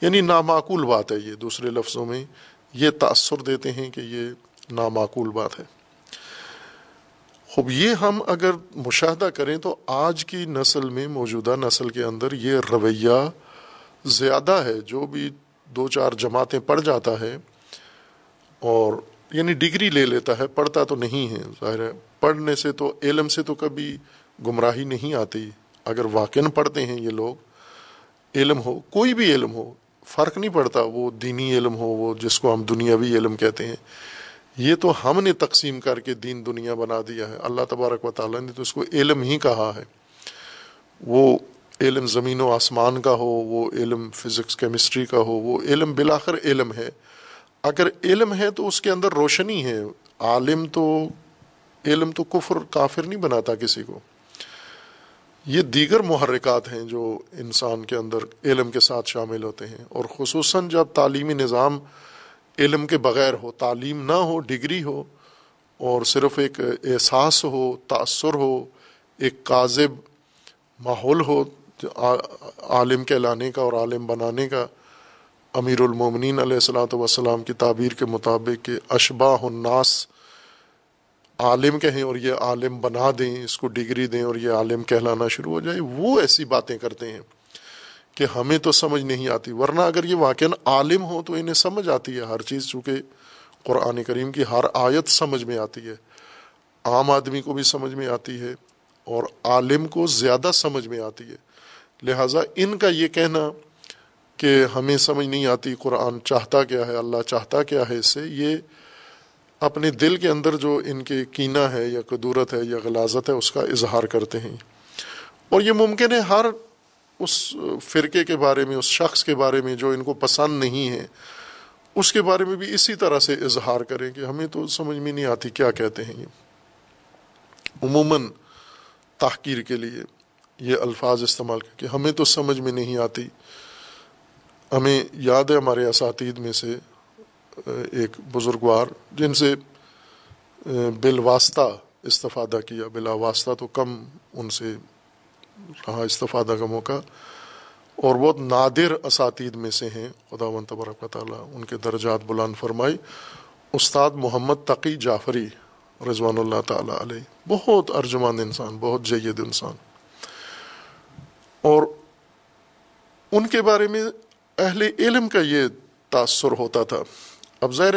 یعنی نامعقول بات ہے یہ دوسرے لفظوں میں یہ تأثر دیتے ہیں کہ یہ نامعقول بات ہے۔ خوب یہ ہم اگر مشاہدہ کریں تو آج کی نسل میں، موجودہ نسل کے اندر یہ رویہ زیادہ ہے۔ جو بھی دو چار جماعتیں پڑھ جاتا ہے اور یعنی ڈگری لے لیتا ہے، پڑھتا تو نہیں ہے، ظاہر ہے۔ پڑھنے سے تو، علم سے تو کبھی گمراہی نہیں آتی۔ اگر واقع پڑھتے ہیں یہ لوگ، علم ہو، کوئی بھی علم ہو، فرق نہیں پڑتا۔ وہ دینی علم ہو، وہ جس کو ہم دنیاوی علم کہتے ہیں۔ یہ تو ہم نے تقسیم کر کے دین دنیا بنا دیا ہے۔ اللہ تبارک و تعالیٰ نے تو اس کو علم ہی کہا ہے۔ وہ علم زمین و آسمان کا ہو، وہ علم فزکس، کیمسٹری کا ہو، وہ علم بلاخر علم ہے۔ اگر علم ہے تو اس کے اندر روشنی ہے۔ عالم تو، علم تو کفر، کافر نہیں بناتا کسی کو۔ یہ دیگر محرکات ہیں جو انسان کے اندر علم کے ساتھ شامل ہوتے ہیں۔ اور خصوصاً جب تعلیمی نظام علم کے بغیر ہو، تعلیم نہ ہو، ڈگری ہو، اور صرف ایک احساس ہو، تأثر ہو، ایک کاذب ماحول ہو عالم کہلانے کا اور عالم بنانے کا امیر المومنین علیہ السلاۃ وسلام کی تعبیر کے مطابق کہ اشباہ الناس عالم کہیں اور یہ عالم بنا دیں، اس کو ڈگری دیں اور یہ عالم کہلانا شروع ہو جائے۔ وہ ایسی باتیں کرتے ہیں کہ ہمیں تو سمجھ نہیں آتی، ورنہ اگر یہ واقع عالم ہو تو انہیں سمجھ آتی ہے ہر چیز، چونکہ قرآن کریم کی ہر آیت سمجھ میں آتی ہے۔ عام آدمی کو بھی سمجھ میں آتی ہے اور عالم کو زیادہ سمجھ میں آتی ہے۔ لہٰذا ان کا یہ کہنا کہ ہمیں سمجھ نہیں آتی قرآن چاہتا کیا ہے، اللہ چاہتا کیا ہے، اس سے یہ اپنے دل کے اندر جو ان کے کینہ ہے یا قدورت ہے یا غلازت ہے، اس کا اظہار کرتے ہیں۔ اور یہ ممکن ہے ہر اس فرقے کے بارے میں، اس شخص کے بارے میں جو ان کو پسند نہیں ہے، اس کے بارے میں بھی اسی طرح سے اظہار کریں کہ ہمیں تو سمجھ میں نہیں آتی کیا کہتے ہیں۔ یہ عموماً تحقیر کے لیے یہ الفاظ استعمال کر کے ہمیں تو سمجھ میں نہیں آتی۔ ہمیں یاد ہے ہمارے اساتید میں سے ایک بزرگوار جن سے بالواسطہ استفادہ کیا۔ بلا واسطہ تو کم ان سے رہا استفادہ کا موقع۔ اور بہت نادر اساتید میں سے ہیں۔ خدا و تبرک تعالیٰ ان کے درجات بلند فرمائی استاد محمد تقی جعفری رضوان اللہ تعالیٰ علیہ، بہت ارجمان انسان، بہت جید انسان۔ اور ان کے بارے میں اہل علم کا یہ تأثر ہوتا تھا۔ اب ظاہر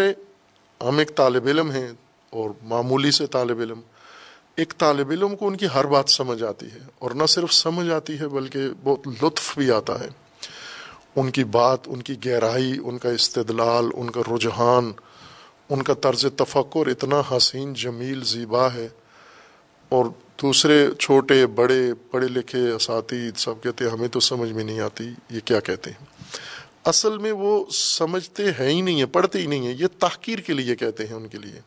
ہم ایک طالب علم ہیں اور معمولی سے طالب علم۔ ایک طالب علم کو ان کی ہر بات سمجھ آتی ہے اور نہ صرف سمجھ آتی ہے بلکہ بہت لطف بھی آتا ہے۔ ان کی بات، ان کی گہرائی، ان کا استدلال، ان کا رجحان، ان کا طرز تفکر اتنا حسین، جمیل، زیبا ہے۔ اور دوسرے چھوٹے، بڑے، پڑھے لکھے اساتید سب کہتے ہیں، ہمیں تو سمجھ میں نہیں آتی، یہ کیا کہتے ہیں؟ اصل میں وہ سمجھتے ہیں ہی نہیں ہیں، پڑھتے ہی نہیں ہیں۔ یہ تحقیر کے لیے کہتے ہیں ان کے لیے۔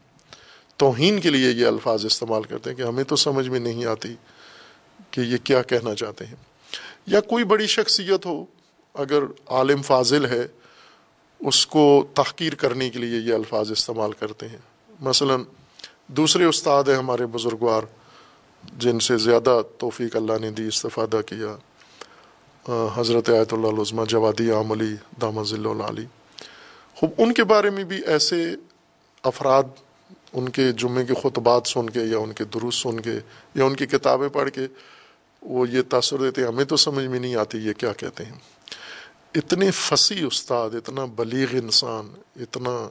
توہین کے لیے یہ الفاظ استعمال کرتے ہیں کہ ہمیں تو سمجھ میں نہیں آتی کہ یہ کیا کہنا چاہتے ہیں۔ یا کوئی بڑی شخصیت ہو، اگر عالم فاضل ہے، اس کو تحقیر کرنے کے لیے یہ الفاظ استعمال کرتے ہیں۔ مثلا، دوسرے استاد ہیں ہمارے بزرگوار، جن سے زیادہ توفیق اللہ نے دی، استفادہ کیا۔ حضرت آیت اللہ عظمہ جوادی عام علی دامہ ذل علی خوب، ان کے بارے میں بھی ایسے افراد، ان کے جمعے کے خطبات سن کے یا ان کے درست سن کے یا ان کی کتابیں پڑھ کے، وہ یہ تاثر دیتے ہیں، ہمیں تو سمجھ میں نہیں آتی یہ کیا کہتے ہیں۔ اتنے فصیح استاد، اتنا بلیغ انسان، اتنا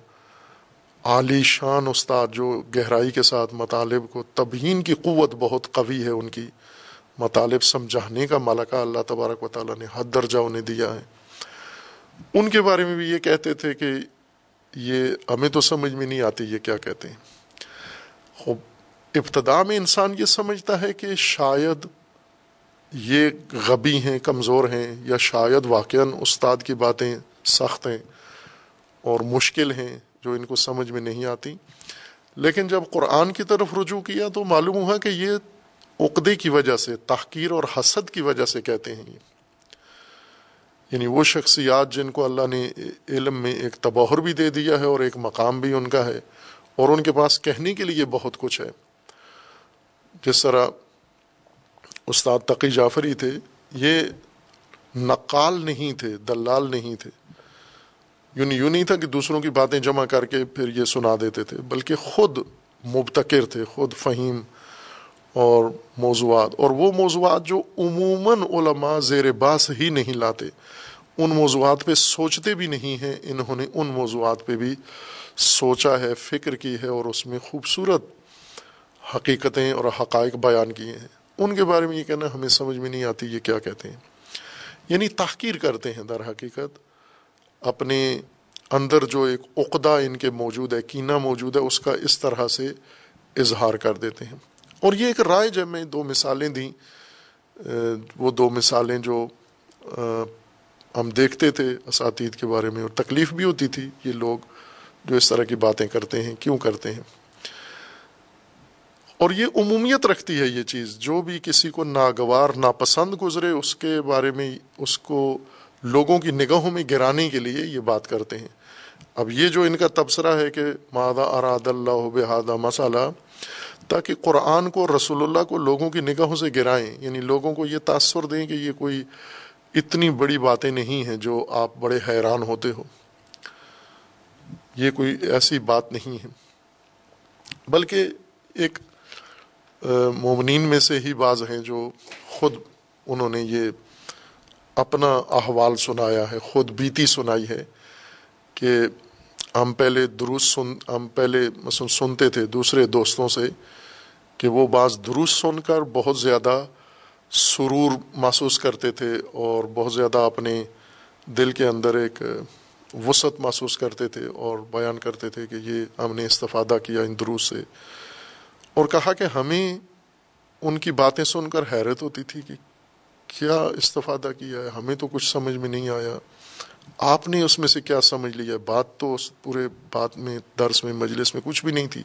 عالی شان استاد جو گہرائی کے ساتھ مطالب کو تبہین کی قوت بہت قوی ہے ان کی۔ مطالب سمجھانے کا ملکہ اللہ تبارک و تعالیٰ نے حد درجہ انہیں دیا ہے۔ ان کے بارے میں بھی یہ کہتے تھے کہ یہ ہمیں تو سمجھ میں نہیں آتی یہ کیا کہتے ہیں۔ خوب، ابتدا میں انسان یہ سمجھتا ہے کہ شاید یہ غبی ہیں، کمزور ہیں یا شاید واقع استاد کی باتیں سخت ہیں اور مشکل ہیں جو ان کو سمجھ میں نہیں آتی۔ لیکن جب قرآن کی طرف رجوع کیا تو معلوم ہوا کہ یہ عقدے کی وجہ سے، تحقیر اور حسد کی وجہ سے کہتے ہیں یہ۔ یعنی وہ شخصیات جن کو اللہ نے علم میں ایک تبہر بھی دے دیا ہے اور ایک مقام بھی ان کا ہے اور ان کے پاس کہنے کے لیے بہت کچھ ہے۔ جس طرح استاد تقی جعفری تھے، یہ نقال نہیں تھے، دلال نہیں تھے۔ یوں یوں نہیں تھا کہ دوسروں کی باتیں جمع کر کے پھر یہ سنا دیتے تھے، بلکہ خود مبتکر تھے، خود فہیم۔ اور موضوعات، اور وہ موضوعات جو عموماً علماء زیر باس ہی نہیں لاتے، ان موضوعات پہ سوچتے بھی نہیں ہیں، انہوں نے ان موضوعات پہ بھی سوچا ہے، فکر کی ہے، اور اس میں خوبصورت حقیقتیں اور حقائق بیان کیے ہیں۔ ان کے بارے میں یہ کہنا ہمیں سمجھ میں نہیں آتی یہ کیا کہتے ہیں۔ یعنی تحقیر کرتے ہیں در حقیقت۔ اپنے اندر جو ایک عقدہ ان کے موجود ہے، کینہ موجود ہے، اس کا اس طرح سے اظہار کر دیتے ہیں۔ اور یہ ایک رائے جب میں دو مثالیں دیں وہ دو مثالیں جو ہم دیکھتے تھے اساتید کے بارے میں اور تکلیف بھی ہوتی تھی یہ لوگ جو اس طرح کی باتیں کرتے ہیں، کیوں کرتے ہیں؟ اور یہ عمومیت رکھتی ہے یہ چیز، جو بھی کسی کو ناگوار، ناپسند گزرے، اس کے بارے میں، اس کو لوگوں کی نگاہوں میں گرانے کے لیے یہ بات کرتے ہیں۔ اب یہ جو ان کا تبصرہ ہے کہ مادہ اراد اللہ بحادہ مسالہ تاکہ قرآن کو رسول اللہ کو لوگوں کی نگاہوں سے گرائیں یعنی لوگوں کو یہ تاثر دیں کہ یہ کوئی اتنی بڑی باتیں نہیں ہیں جو آپ بڑے حیران ہوتے ہو۔ یہ کوئی ایسی بات نہیں ہے۔ بلکہ ایک مومنین میں سے ہی بعض ہیں جو خود انہوں نے یہ اپنا احوال سنایا ہے، خود بیتی سنائی ہے کہ ہم پہلے درست سن، ہم پہلے مثلاً سنتے تھے دوسرے دوستوں سے کہ وہ بعض درست سن کر بہت زیادہ سرور محسوس کرتے تھے اور بہت زیادہ اپنے دل کے اندر ایک وسعت محسوس کرتے تھے اور بیان کرتے تھے کہ یہ ہم نے استفادہ کیا ان دروس سے۔ اور کہا کہ ہمیں ان کی باتیں سن کر حیرت ہوتی تھی کہ کیا استفادہ کیا ہے، ہمیں تو کچھ سمجھ میں نہیں آیا۔ آپ نے اس میں سے کیا سمجھ لیا؟ بات تو اس پورے بات میں، درس میں، مجلس میں کچھ بھی نہیں تھی۔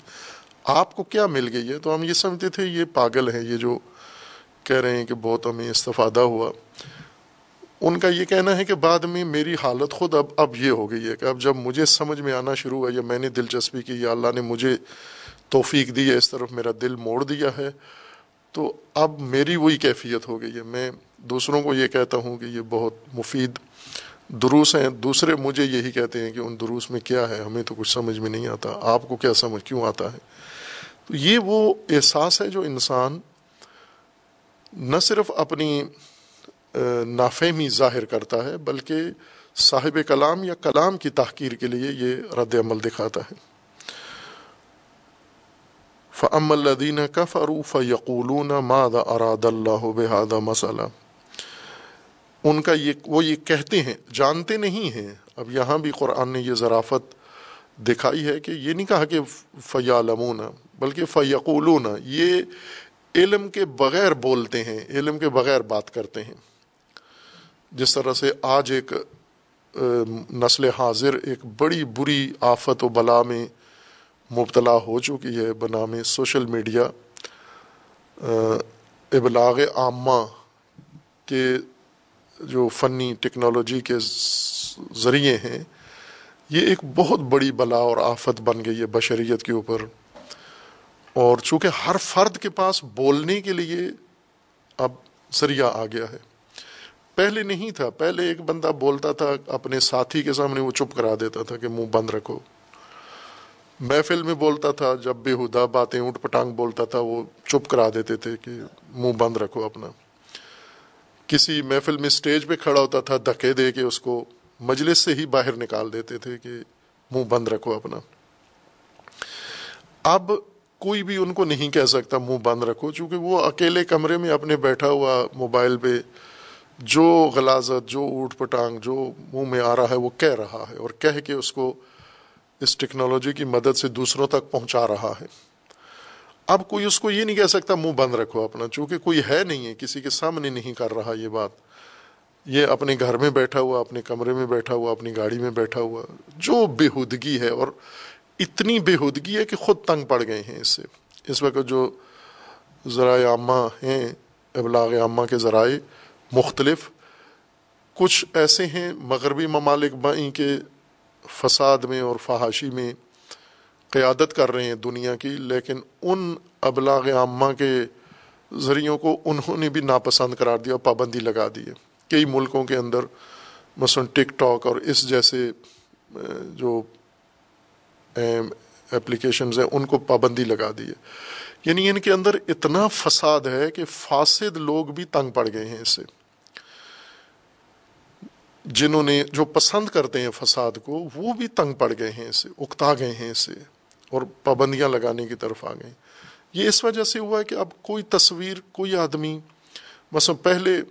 آپ کو کیا مل گئی ہے؟ تو ہم یہ سمجھتے تھے، یہ پاگل ہیں، یہ جو کہہ رہے ہیں کہ بہت ہمیں استفادہ ہوا۔ ان کا یہ کہنا ہے کہ بعد میں میری حالت خود اب اب یہ ہو گئی ہے کہ اب جب مجھے سمجھ میں آنا شروع ہوا یا میں نے دلچسپی کی، یا اللہ نے مجھے توفیق دی ہے، اس طرف میرا دل موڑ دیا ہے، تو اب میری وہی کیفیت ہو گئی ہے۔ میں دوسروں کو یہ کہتا ہوں کہ یہ بہت مفید دروس ہیں، دوسرے مجھے یہی کہتے ہیں کہ ان دروس میں کیا ہے، ہمیں تو کچھ سمجھ میں نہیں آتا، آپ کو کیا سمجھ، کیوں آتا ہے؟ تو یہ وہ احساس ہے جو انسان نہ صرف اپنی نافہمی ظاہر کرتا ہے، بلکہ صاحب کلام یا کلام کی تحقیر کے لیے یہ رد عمل دکھاتا ہے۔ فعم الدین کا فروف یقولون ماد اراد اللہ بحادہ مسئلہ ان کا یہ وہ یہ کہتے ہیں، جانتے نہیں ہیں۔ اب یہاں بھی قرآن نے یہ ذرافت دکھائی ہے کہ یہ نہیں کہا کہ فیالمون بلکہ فیقولون یہ علم کے بغیر بولتے ہیں، علم کے بغیر بات کرتے ہیں۔ جس طرح سے آج ایک نسل حاضر ایک بڑی بری آفت و بلا میں مبتلا ہو چکی ہے بنام سوشل میڈیا ابلاغ عامہ کے جو فنی ٹیکنالوجی کے ذریعے ہیں، یہ ایک بہت بڑی بلا اور آفت بن گئی ہے بشریت کے اوپر۔ اور چونکہ ہر فرد کے پاس بولنے کے لیے اب ذریعہ آ گیا ہے۔ پہلے نہیں تھا، پہلے ایک بندہ بولتا تھا، اپنے ساتھی کے سامنے وہ چپ کرا دیتا تھا کہ منہ بند رکھو۔ محفل میں بولتا تھا، جب بے ہدا باتیں اونٹ پٹانگ بولتا تھا، وہ چپ کرا دیتے تھے کہ منہ بند رکھو اپنا۔ کسی محفل میں اسٹیج پہ کھڑا ہوتا تھا، دھکے دے کے اس کو مجلس سے ہی باہر نکال دیتے تھے کہ منہ بند رکھو اپنا۔ اب کوئی بھی ان کو نہیں کہہ سکتا منہ بند رکھو، چونکہ وہ اکیلے کمرے میں اپنے بیٹھا ہوا موبائل پہ جو غلازت، جو اوٹ پٹانگ، جو منہ میں آ رہا ہے، وہ کہہ رہا ہے اور کہہ کے اس کو اس ٹیکنالوجی کی مدد سے دوسروں تک پہنچا رہا ہے۔ اب کوئی اس کو یہ نہیں کہہ سکتا منہ بند رکھو اپنا، چونکہ کوئی ہے نہیں ہے، کسی کے سامنے نہیں کر رہا یہ بات۔ یہ اپنے گھر میں بیٹھا ہوا، اپنے کمرے میں بیٹھا ہوا، اپنی گاڑی میں بیٹھا ہوا، جو بےحودگی ہے، اور اتنی بےحودگی ہے کہ خود تنگ پڑ گئے ہیں اس سے۔ اس وقت جو ذرائع عامہ ہیں، ابلاغ عامہ کے ذرائع مختلف، کچھ ایسے ہیں مغربی ممالک بائیں کے فساد میں اور فحاشی میں قیادت کر رہے ہیں دنیا کی، لیکن ان ابلاغ عامہ کے ذریعوں کو انہوں نے بھی ناپسند قرار دیا اور پابندی لگا دی ہے۔ کئی ملکوں کے اندر، مثلاً ٹک ٹاک اور اس جیسے جو اپلیکیشنز ہیں، ان کو پابندی لگا دی ہے۔ یعنی ان کے اندر اتنا فساد ہے کہ فاسد لوگ بھی تنگ پڑ گئے ہیں اس سے۔ جنہوں نے، جو پسند کرتے ہیں فساد کو، وہ بھی تنگ پڑ گئے ہیں اس سے، اکتا گئے ہیں اس سے۔ اور پابندیاں لگانے کی طرف آ گئے یہ اس وجہ سے ہوا ہے کہ اب کوئی تصویر، کوئی آدمی، مثلا پہلے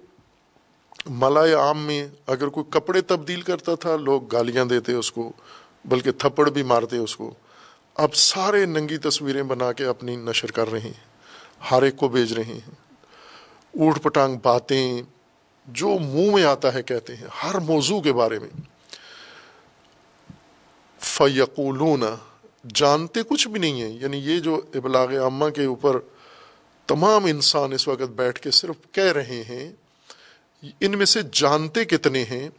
ملائے عام میں اگر کوئی کپڑے تبدیل کرتا تھا، لوگ گالیاں دیتے اس کو، بلکہ تھپڑ بھی مارتے اس کو۔ اب سارے ننگی تصویریں بنا کے اپنی نشر کر رہے ہیں، ہر ایک کو بھیج رہے ہیں۔ اوٹ پٹانگ باتیں جو منہ میں آتا ہے کہتے ہیں، ہر موضوع کے بارے میں۔ فیقولون جانتے کچھ بھی نہیں ہیں۔ یعنی یہ جو ابلاغ عامہ کے اوپر تمام انسان اس وقت بیٹھ کے صرف کہہ رہے ہیں، ان میں سے جانتے کتنے ہیں،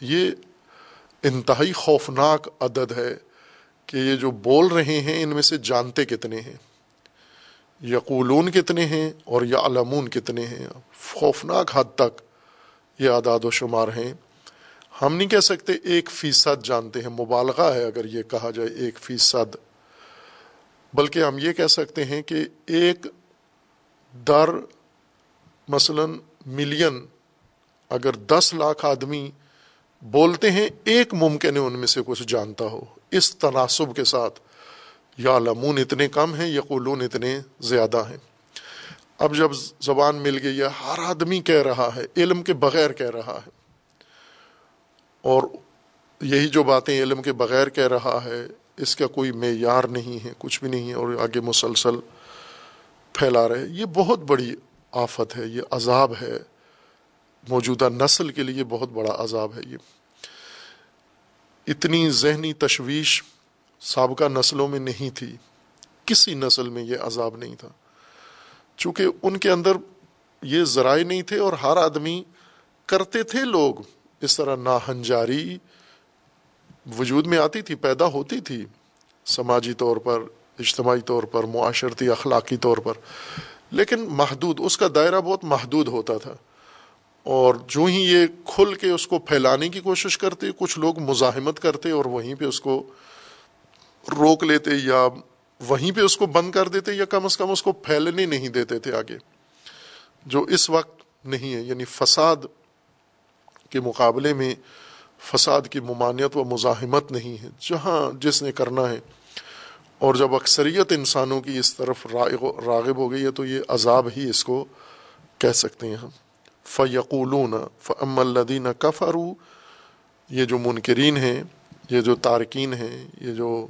یہ انتہائی خوفناک عدد ہے کہ یہ جو بول رہے ہیں، ان میں سے جانتے کتنے ہیں۔ یقولون کتنے ہیں اور یا علمون کتنے ہیں۔ خوفناک حد تک یہ اعداد و شمار ہیں۔ ہم نہیں کہہ سکتے ایک فیصد جانتے ہیں، مبالغہ ہے اگر یہ کہا جائے ایک فیصد۔ بلکہ ہم یہ کہہ سکتے ہیں کہ ایک در مثلا ملین اگر دس لاکھ آدمی بولتے ہیں، ایک ممکن ہے ان میں سے کچھ جانتا ہو۔ اس تناسب کے ساتھ یا لمون اتنے کم ہیں یا قلون اتنے زیادہ ہیں۔ اب جب زبان مل گئی ہے، ہر آدمی کہہ رہا ہے، علم کے بغیر کہہ رہا ہے۔ اور یہی جو باتیں علم کے بغیر کہہ رہا ہے، اس کا کوئی معیار نہیں ہے، کچھ بھی نہیں ہے، اور آگے مسلسل پھیلا رہے یہ بہت بڑی آفت ہے، یہ عذاب ہے۔ موجودہ نسل کے لیے بہت بڑا عذاب ہے یہ۔ اتنی ذہنی تشویش سابقہ نسلوں میں نہیں تھی۔ کسی نسل میں یہ عذاب نہیں تھا۔ چونکہ ان کے اندر یہ ذرائع نہیں تھے اور ہر آدمی کرتے تھے لوگ۔ اس طرح ناہنجاری وجود میں آتی تھی، پیدا ہوتی تھی، سماجی طور پر، اجتماعی طور پر، معاشرتی اخلاقی طور پر۔ لیکن محدود، اس کا دائرہ بہت محدود ہوتا تھا۔ اور جو ہی یہ کھل کے اس کو پھیلانے کی کوشش کرتے، کچھ لوگ مزاحمت کرتے اور وہیں پہ اس کو روک لیتے یا وہیں پہ اس کو بند کر دیتے یا کم از کم اس کو پھیلنے نہیں دیتے تھے آگے۔ جو اس وقت نہیں ہے یعنی فساد کے مقابلے میں فساد کی ممانعت و مزاحمت نہیں ہے۔ جہاں جس نے کرنا ہے۔ اور جب اکثریت انسانوں کی اس طرف راغب ہو گئی ہے تو یہ عذاب ہی اس کو کہہ سکتے ہیں ہم۔ فیقولون فم الدین کفرو یہ جو منکرین ہیں، یہ جو تارکین ہیں، یہ جو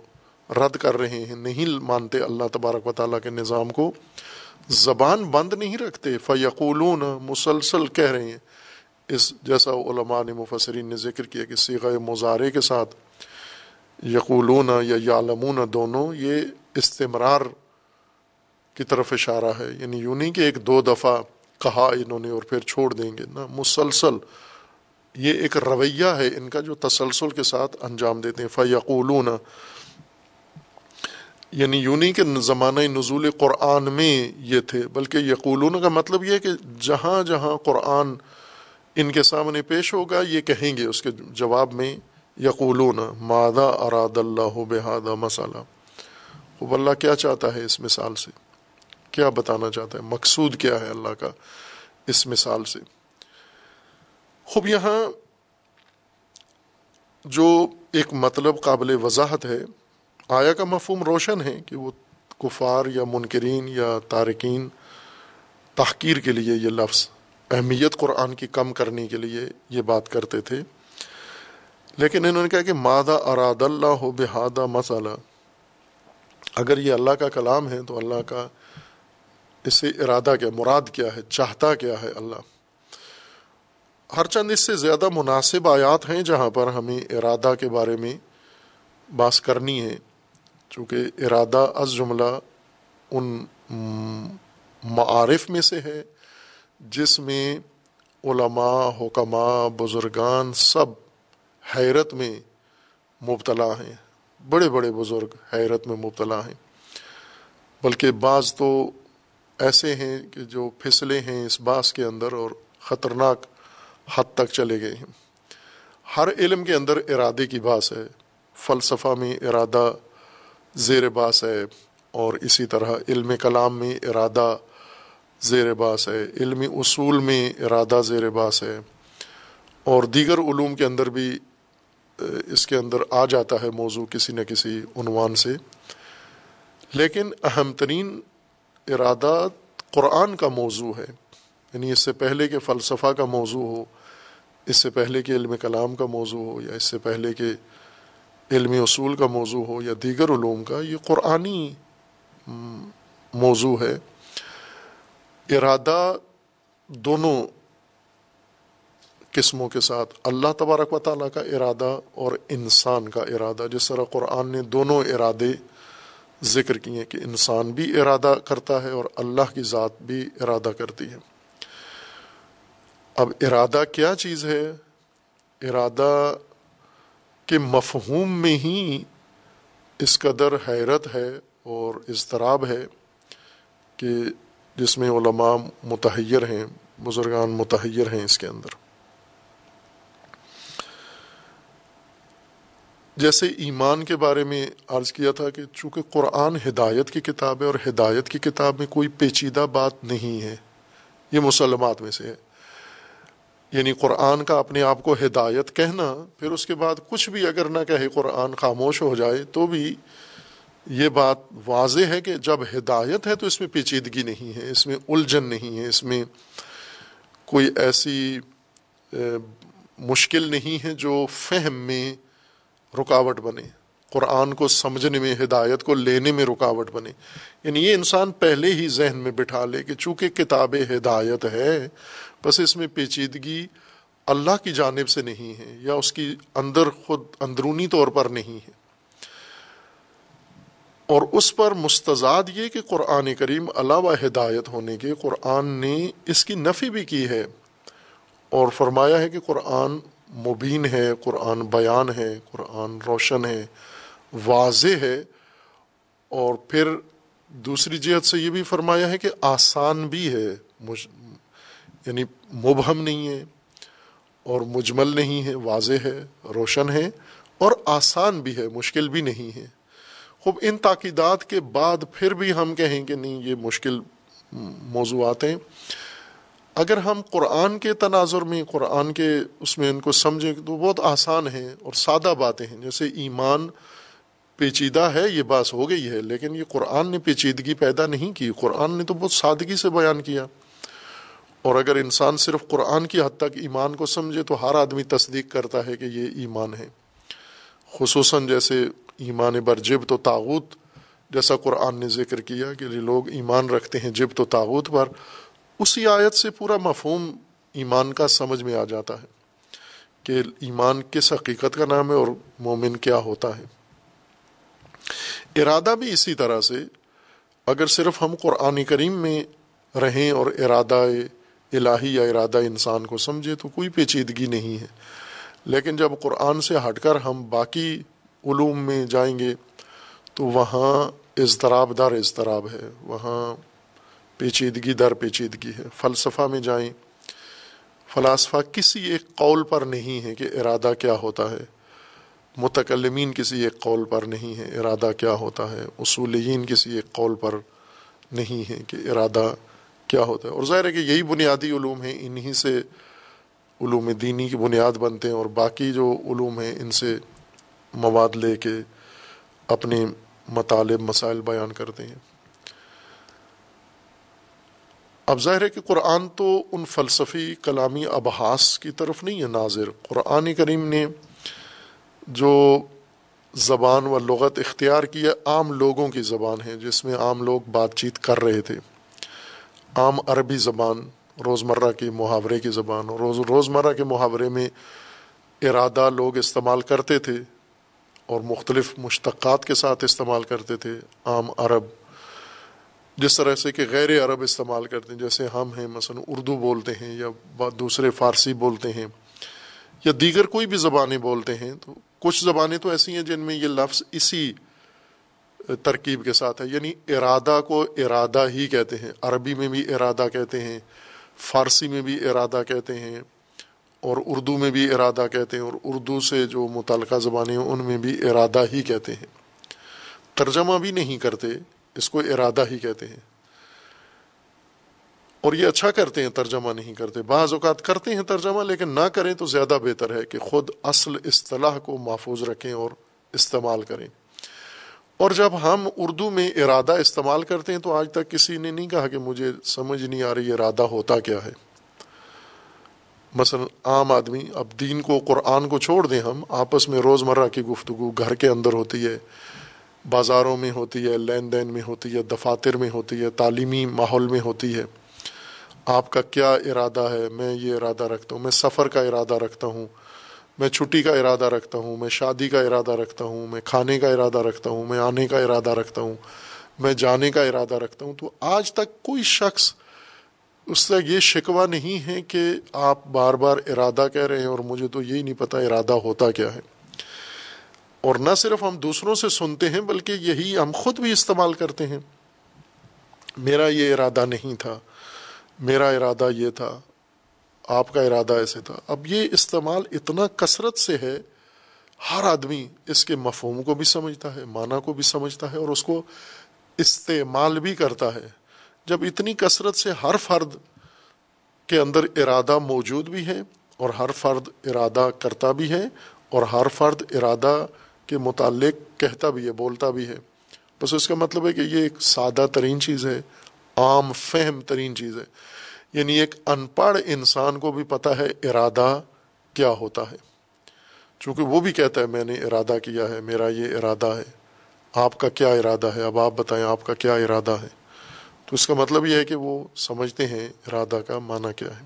رد کر رہے ہیں، نہیں مانتے اللہ تبارک و تعالیٰ کے نظام کو، زبان بند نہیں رکھتے۔ فیقولون مسلسل کہہ رہے ہیں۔ اس جیسا علماء نے مفسرین نے ذکر کیا کہ سیغ مظاہرے کے ساتھ یقولون یا یعلمون دونوں یہ استمرار کی طرف اشارہ ہے یعنی یوں نہیں کہ ایک دو دفعہ کہا انہوں نے اور پھر چھوڑ دیں گے نا مسلسل یہ ایک رویہ ہے ان کا جو تسلسل کے ساتھ انجام دیتے ہیں، فیقولون یعنی یونی کے زمانہ نزول قرآن میں یہ تھے، بلکہ یقولون کا مطلب یہ کہ جہاں جہاں قرآن ان کے سامنے پیش ہوگا، یہ کہیں گے اس کے جواب میں، یقولون مادہ اراد اللہ بحادہ مسئلہ خوب اللہ کیا چاہتا ہے اس مثال سے؟ کیا بتانا چاہتا ہے؟ مقصود کیا ہے اللہ کا اس مثال سے؟ خوب یہاں جو ایک مطلب قابل وضاحت ہے، آیا کا مفہوم روشن ہے کہ وہ کفار یا منکرین یا تارکین تحقیر کے لیے یہ لفظ اہمیت قرآن کی کم کرنے کے لیے یہ بات کرتے تھے۔ لیکن انہوں نے کہا کہ مادہ اراد اللہ ہو بحادہ مسئلہ اگر یہ اللہ کا کلام ہے تو اللہ کا اس سے ارادہ کیا، مراد کیا ہے، چاہتا کیا ہے اللہ؟ ہر چند اس سے زیادہ مناسب آیات ہیں جہاں پر ہمیں ارادہ کے بارے میں باس کرنی ہے۔ چونکہ ارادہ از جملہ ان معارف میں سے ہے۔ جس میں علماء، حکماء، بزرگان سب حیرت میں مبتلا ہیں۔ بڑے بڑے بزرگ حیرت میں مبتلا ہیں۔ بلکہ بعض تو ایسے ہیں کہ جو پھسلے ہیں اس باس کے اندر اور خطرناک حد تک چلے گئے ہیں۔ ہر علم کے اندر ارادے کی باس ہے۔ فلسفہ میں ارادہ زیر باس ہے اور اسی طرح علم کلام میں ارادہ زیر باس ہے، علمی اصول میں ارادہ زیر باس ہے۔ اور دیگر علوم کے اندر بھی اس کے اندر آ جاتا ہے موضوع کسی نہ کسی عنوان سے۔ لیکن اہم ترین ارادہ قرآن کا موضوع ہے۔ یعنی اس سے پہلے کہ فلسفہ کا موضوع ہو، اس سے پہلے کہ علم کلام کا موضوع ہو، یا اس سے پہلے کہ علمی اصول کا موضوع ہو، یا دیگر علوم کا، یہ قرآنی موضوع ہے۔ ارادہ دونوں قسموں کے ساتھ اللہ تبارک و تعالیٰ کا ارادہ اور انسان کا ارادہ، جس طرح قرآن نے دونوں ارادے ذکر کیے کہ انسان بھی ارادہ کرتا ہے اور اللہ کی ذات بھی ارادہ کرتی ہے۔ اب ارادہ کیا چیز ہے؟ ارادہ کے مفہوم میں ہی اس قدر حیرت ہے اور اضطراب ہے کہ جس میں علماء متحیر ہیں، بزرگان متحیر ہیں اس کے اندر۔ جیسے ایمان کے بارے میں عرض کیا تھا کہ چونکہ قرآن ہدایت کی کتاب ہے اور ہدایت کی کتاب میں کوئی پیچیدہ بات نہیں ہے، یہ مسلمات میں سے ہے۔ یعنی قرآن کا اپنے آپ کو ہدایت کہنا، پھر اس کے بعد کچھ بھی اگر نہ کہے، قرآن خاموش ہو جائے، تو بھی یہ بات واضح ہے کہ جب ہدایت ہے تو اس میں پیچیدگی نہیں ہے، اس میں الجھن نہیں ہے، اس میں کوئی ایسی مشکل نہیں ہے جو فہم میں رکاوٹ بنے۔ قرآن کو سمجھنے میں، ہدایت کو لینے میں رکاوٹ بنے۔ یعنی یہ انسان پہلے ہی ذہن میں بٹھا لے کہ چونکہ کتاب ہدایت ہے، بس اس میں پیچیدگی اللہ کی جانب سے نہیں ہے یا اس کی اندر خود اندرونی طور پر نہیں ہے۔ اور اس پر مستضاد یہ کہ قرآن کریم علاوہ ہدایت ہونے کے قرآن نے اس کی نفی بھی کی ہے اور فرمایا ہے کہ قرآن مبین ہے، قرآن بیان ہے، قرآن روشن ہے، واضح ہے۔ اور پھر دوسری جہت سے یہ بھی فرمایا ہے کہ آسان بھی ہے یعنی مبہم نہیں ہے اور مجمل نہیں ہے، واضح ہے، روشن ہے اور آسان بھی ہے، مشکل بھی نہیں ہے۔ خوب، ان تاکیدات کے بعد پھر بھی ہم کہیں کہ نہیں، یہ مشکل موضوعات ہیں۔ اگر ہم قرآن کے تناظر میں، قرآن کے اس میں ان کو سمجھیں تو بہت آسان ہیں اور سادہ باتیں ہیں۔ جیسے ایمان پیچیدہ ہے، یہ بات ہو گئی ہے، لیکن یہ قرآن نے پیچیدگی پیدا نہیں کی۔ قرآن نے تو بہت سادگی سے بیان کیا۔ اور اگر انسان صرف قرآن کی حد تک ایمان کو سمجھے تو ہر آدمی تصدیق کرتا ہے کہ یہ ایمان ہے۔ خصوصاً جیسے ایمان بر جب تو تاغوت جیسا قرآن نے ذکر کیا کہ لوگ ایمان رکھتے ہیں جب تو تاغوت پر، اسی آیت سے پورا مفہوم ایمان کا سمجھ میں آ جاتا ہے کہ ایمان کس حقیقت کا نام ہے اور مومن کیا ہوتا ہے۔ ارادہ بھی اسی طرح سے، اگر صرف ہم قرآن کریم میں رہیں اور ارادہ الہی یا ارادہ انسان کو سمجھے تو کوئی پیچیدگی نہیں ہے۔ لیکن جب قرآن سے ہٹ کر ہم باقی علوم میں جائیں گے، تو وہاں اضطراب در اضطراب ہے، وہاں پیچیدگی در پیچیدگی ہے۔ فلسفہ میں جائیں فلاسفہ کسی ایک قول پر نہیں ہے کہ ارادہ کیا ہوتا ہے۔ متکلمین کسی ایک قول پر نہیں ہے ارادہ کیا ہوتا ہے۔ اصولین کسی ایک قول پر نہیں ہے کہ ارادہ کیا ہوتا ہے۔ اور ظاہر ہے کہ یہی بنیادی علوم ہیں، انہی سے علوم دینی کی بنیاد بنتے ہیں اور باقی جو علوم ہیں، ان سے مواد لے کے اپنے مطالب، مسائل بیان کرتے ہیں۔ اب ظاہر ہے کہ قرآن تو ان فلسفی کلامی ابحاس کی طرف نہیں ہے ناظر۔ قرآن کریم نے جو زبان و لغت اختیار کی ہے، عام لوگوں کی زبان ہے، جس میں عام لوگ بات چیت کر رہے تھے۔ عام عربی زبان، روزمرہ کے محاورے کی زبان، روز، روزمرہ کے محاورے میں ارادہ لوگ استعمال کرتے تھے۔ اور مختلف مشتقات کے ساتھ استعمال کرتے تھے، عام عرب، جس طرح سے کہ غیر عرب استعمال کرتے ہیں، جیسے ہم ہیں، مثلا اردو بولتے ہیں یا دوسرے فارسی بولتے ہیں، یا دیگر کوئی بھی زبانیں بولتے ہیں، تو کچھ زبانیں تو ایسی ہیں جن میں یہ لفظ اسی ترکیب کے ساتھ ہے یعنی ارادہ کو ارادہ ہی کہتے ہیں، عربی میں بھی ارادہ کہتے ہیں، فارسی میں بھی ارادہ کہتے ہیں اور اردو میں بھی ارادہ کہتے ہیں اور اردو سے جو متعلقہ زبانیں ہیں، ان میں بھی ارادہ ہی کہتے ہیں۔ ترجمہ بھی نہیں کرتے، اس کو ارادہ ہی کہتے ہیں۔ اور یہ اچھا کرتے ہیں، ترجمہ نہیں کرتے۔ بعض اوقات کرتے ہیں ترجمہ، لیکن نہ کریں تو زیادہ بہتر ہے کہ خود اصل اصطلاح کو محفوظ رکھیں اور استعمال کریں۔ اور جب ہم اردو میں ارادہ استعمال کرتے ہیں، تو آج تک کسی نے نہیں کہا کہ مجھے سمجھ نہیں آ رہی، ارادہ ہوتا کیا ہے۔ مثلا عام آدمی، اب دین کو، قرآن کو چھوڑ دیں ہم، آپس میں روزمرہ کی گفتگو گھر کے اندر ہوتی ہے، بازاروں میں ہوتی ہے، لین دین میں ہوتی ہے، دفاتر میں ہوتی ہے، تعلیمی ماحول میں ہوتی ہے۔ آپ کا کیا ارادہ ہے؟ میں یہ ارادہ رکھتا ہوں، میں سفر کا ارادہ رکھتا ہوں، میں چھٹی کا ارادہ رکھتا ہوں، میں شادی کا ارادہ رکھتا ہوں، میں کھانے کا ارادہ رکھتا ہوں، میں آنے کا ارادہ رکھتا ہوں، میں جانے کا ارادہ رکھتا ہوں۔ تو آج تک کوئی شخص اس سے یہ شکوہ نہیں ہے کہ آپ بار بار ارادہ کہہ رہے ہیں اور مجھے تو یہی نہیں پتہ ارادہ ہوتا کیا ہے۔ اور نہ صرف ہم دوسروں سے سنتے ہیں بلکہ یہی ہم خود بھی استعمال کرتے ہیں۔ میرا یہ ارادہ نہیں تھا۔ میرا ارادہ یہ تھا۔ آپ کا ارادہ ایسے تھا۔ اب یہ استعمال اتنا کثرت سے ہے۔ ہر آدمی اس کے مفہوم کو بھی سمجھتا ہے، معنی کو بھی سمجھتا ہے اور اس کو استعمال بھی کرتا ہے۔ جب اتنی کثرت سے ہر فرد کے اندر ارادہ موجود بھی ہے اور ہر فرد ارادہ کرتا بھی ہے اور ہر فرد ارادہ کے متعلق کہتا بھی ہے، بولتا بھی ہے۔ بس اس کا مطلب ہے کہ یہ ایک سادہ ترین چیز ہے، عام فہم ترین چیز ہے۔ یعنی ایک ان پڑھ انسان کو بھی پتہ ہے ارادہ کیا ہوتا ہے۔ چونکہ وہ بھی کہتا ہے، میں نے ارادہ کیا ہے، میرا یہ ارادہ ہے۔ آپ کا کیا ارادہ ہے؟ اب آپ بتائیں آپ کا کیا ارادہ ہے؟ تو اس کا مطلب یہ ہے کہ وہ سمجھتے ہیں ارادہ کا معنی کیا ہے۔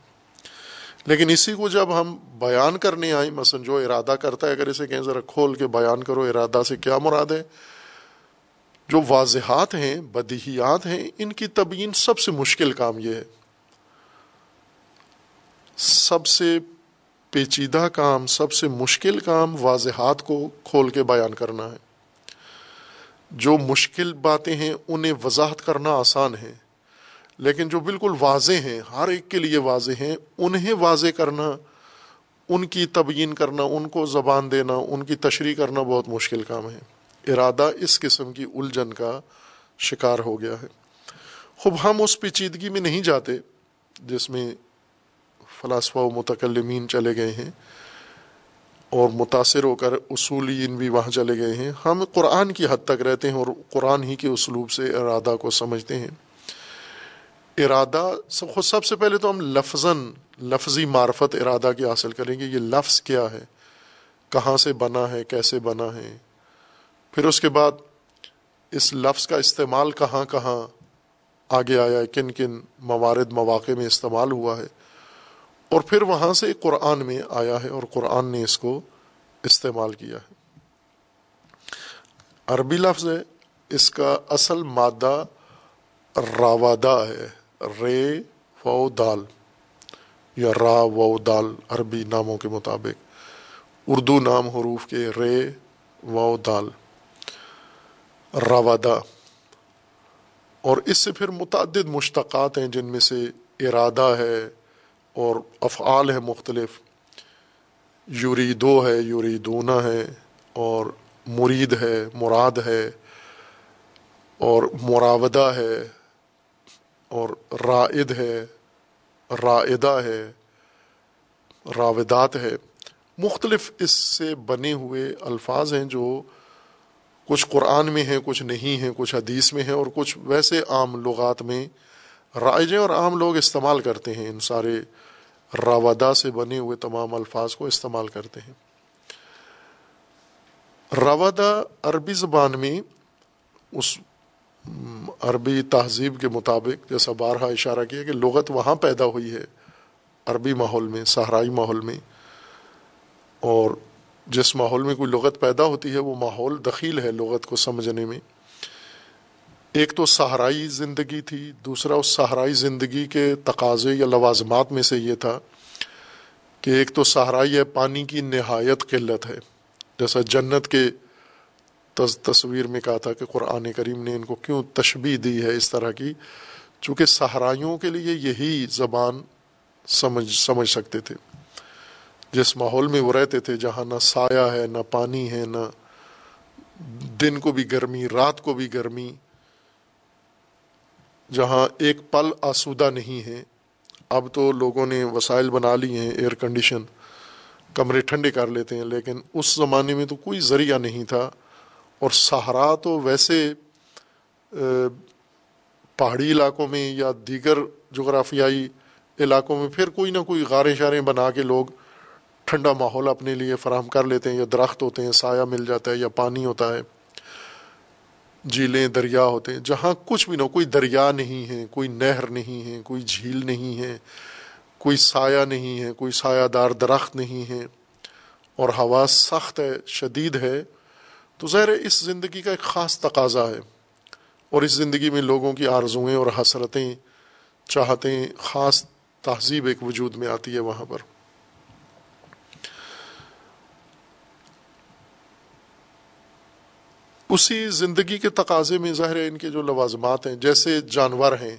لیکن اسی کو جب ہم بیان کرنے آئیں، مثلا جو ارادہ کرتا ہے، اگر اسے کہیں ذرا کھول کے بیان کرو ارادہ سے کیا مراد ہے، جو واضحات ہیں، بدیہیات ہیں، ان کی تبیین سب سے مشکل کام یہ ہے۔ سب سے پیچیدہ کام، سب سے مشکل کام واضحات کو کھول کے بیان کرنا ہے۔ جو مشکل باتیں ہیں، انہیں وضاحت کرنا آسان ہے۔ لیکن جو بالکل واضح ہیں، ہر ایک کے لیے واضح ہیں، انہیں واضح کرنا، ان کی تبیین کرنا، ان کو زبان دینا، ان کی تشریح کرنا بہت مشکل کام ہے۔ ارادہ اس قسم کی الجھن کا شکار ہو گیا ہے۔ خوب، ہم اس پیچیدگی میں نہیں جاتے جس میں فلاسفہ و متکلمین چلے گئے ہیں۔ اور متاثر ہو کر اصولین بھی وہاں چلے گئے ہیں۔ ہم قرآن کی حد تک رہتے ہیں اور قرآن ہی کے اسلوب سے ارادہ کو سمجھتے ہیں۔ ارادہ خود سب سے پہلے تو ہم لفظ لفظی معرفت ارادہ کی حاصل کریں گے، یہ لفظ کیا ہے؟ کہاں سے بنا ہے؟ کیسے بنا ہے؟ پھر اس کے بعد اس لفظ کا استعمال کہاں کہاں آگے آیا ہے؟ کن کن موارد، مواقع میں استعمال ہوا ہے؟ اور پھر وہاں سے قرآن میں آیا ہے اور قرآن نے اس کو استعمال کیا ہے۔ عربی لفظ ہے، اس کا اصل مادہ راوادہ ہے، رے و دال، یا را و دال، عربی ناموں کے مطابق۔ اردو نام حروف کے رے و دال، راوادہ۔ اور اس سے پھر متعدد مشتقات ہیں جن میں سے ارادہ ہے اور افعال ہے مختلف۔ یوریدو ہے یوریدونا ہے، اور مرید ہے، مراد ہے، اور مراودہ ہے، اور رائد ہے، رائدہ ہے، راودات ہے۔ مختلف اس سے بنے ہوئے الفاظ ہیں جو کچھ قرآن میں ہیں، کچھ نہیں ہیں، کچھ حدیث میں ہیں، اور کچھ ویسے عام لغات میں رائجیں اور عام لوگ استعمال کرتے ہیں۔ ان سارے راودا سے بنے ہوئے تمام الفاظ کو استعمال کرتے ہیں۔ راودا عربی زبان میں اس عربی تہذیب کے مطابق جیسا بارہا اشارہ کیا کہ لغت وہاں پیدا ہوئی ہے، عربی ماحول میں، صحرائی ماحول میں۔ اور جس ماحول میں کوئی لغت پیدا ہوتی ہے، وہ ماحول دخیل ہے لغت کو سمجھنے میں۔ ایک تو صحرائی زندگی تھی، دوسرا اس صحرائی زندگی کے تقاضے یا لوازمات میں سے یہ تھا کہ ایک تو صحرائی ہے، پانی کی نہایت قلت ہے۔ جیسا جنت کے تصویر میں کہا تھا کہ قرآن کریم نے ان کو کیوں تشبیح دی ہے اس طرح کی؟ چونکہ صحرائیوں کے لیے یہی زبان سمجھ سمجھ سکتے تھے۔ جس ماحول میں وہ رہتے تھے جہاں نہ سایہ ہے، نہ پانی ہے، نہ دن کو بھی گرمی، رات کو بھی گرمی جہاں ایک پل آسودہ نہیں ہے۔ اب تو لوگوں نے وسائل بنا لی ہیں ایئر کنڈیشن کمرے ٹھنڈے کر لیتے ہیں، لیکن اس زمانے میں تو کوئی ذریعہ نہیں تھا۔ اور سہارا تو ویسے پہاڑی علاقوں میں یا دیگر جغرافیائی علاقوں میں پھر کوئی نہ کوئی غاریں شاریں بنا کے لوگ ٹھنڈا ماحول اپنے لیے فراہم کر لیتے ہیں، یا درخت ہوتے ہیں، سایہ مل جاتا ہے یا پانی ہوتا ہے۔ جھیلیں دریا ہوتے ہیں۔ جہاں کچھ بھی نہ کوئی دریا نہیں ہے، کوئی نہر نہیں ہے، کوئی جھیل نہیں ہے، کوئی سایہ نہیں ہے، کوئی سایہ دار درخت نہیں ہے۔ اور ہوا سخت ہے، شدید ہے۔ تو ظاہر اس زندگی کا ایک خاص تقاضا ہے۔ اور اس زندگی میں لوگوں کی آرزوئیں اور حسرتیں، چاہتیں، خاص تہذیب ایک وجود میں آتی ہے وہاں پر۔ اسی زندگی کے تقاضے میں ظاہر ہے ان کے جو لوازمات ہیں، جیسے جانور ہیں،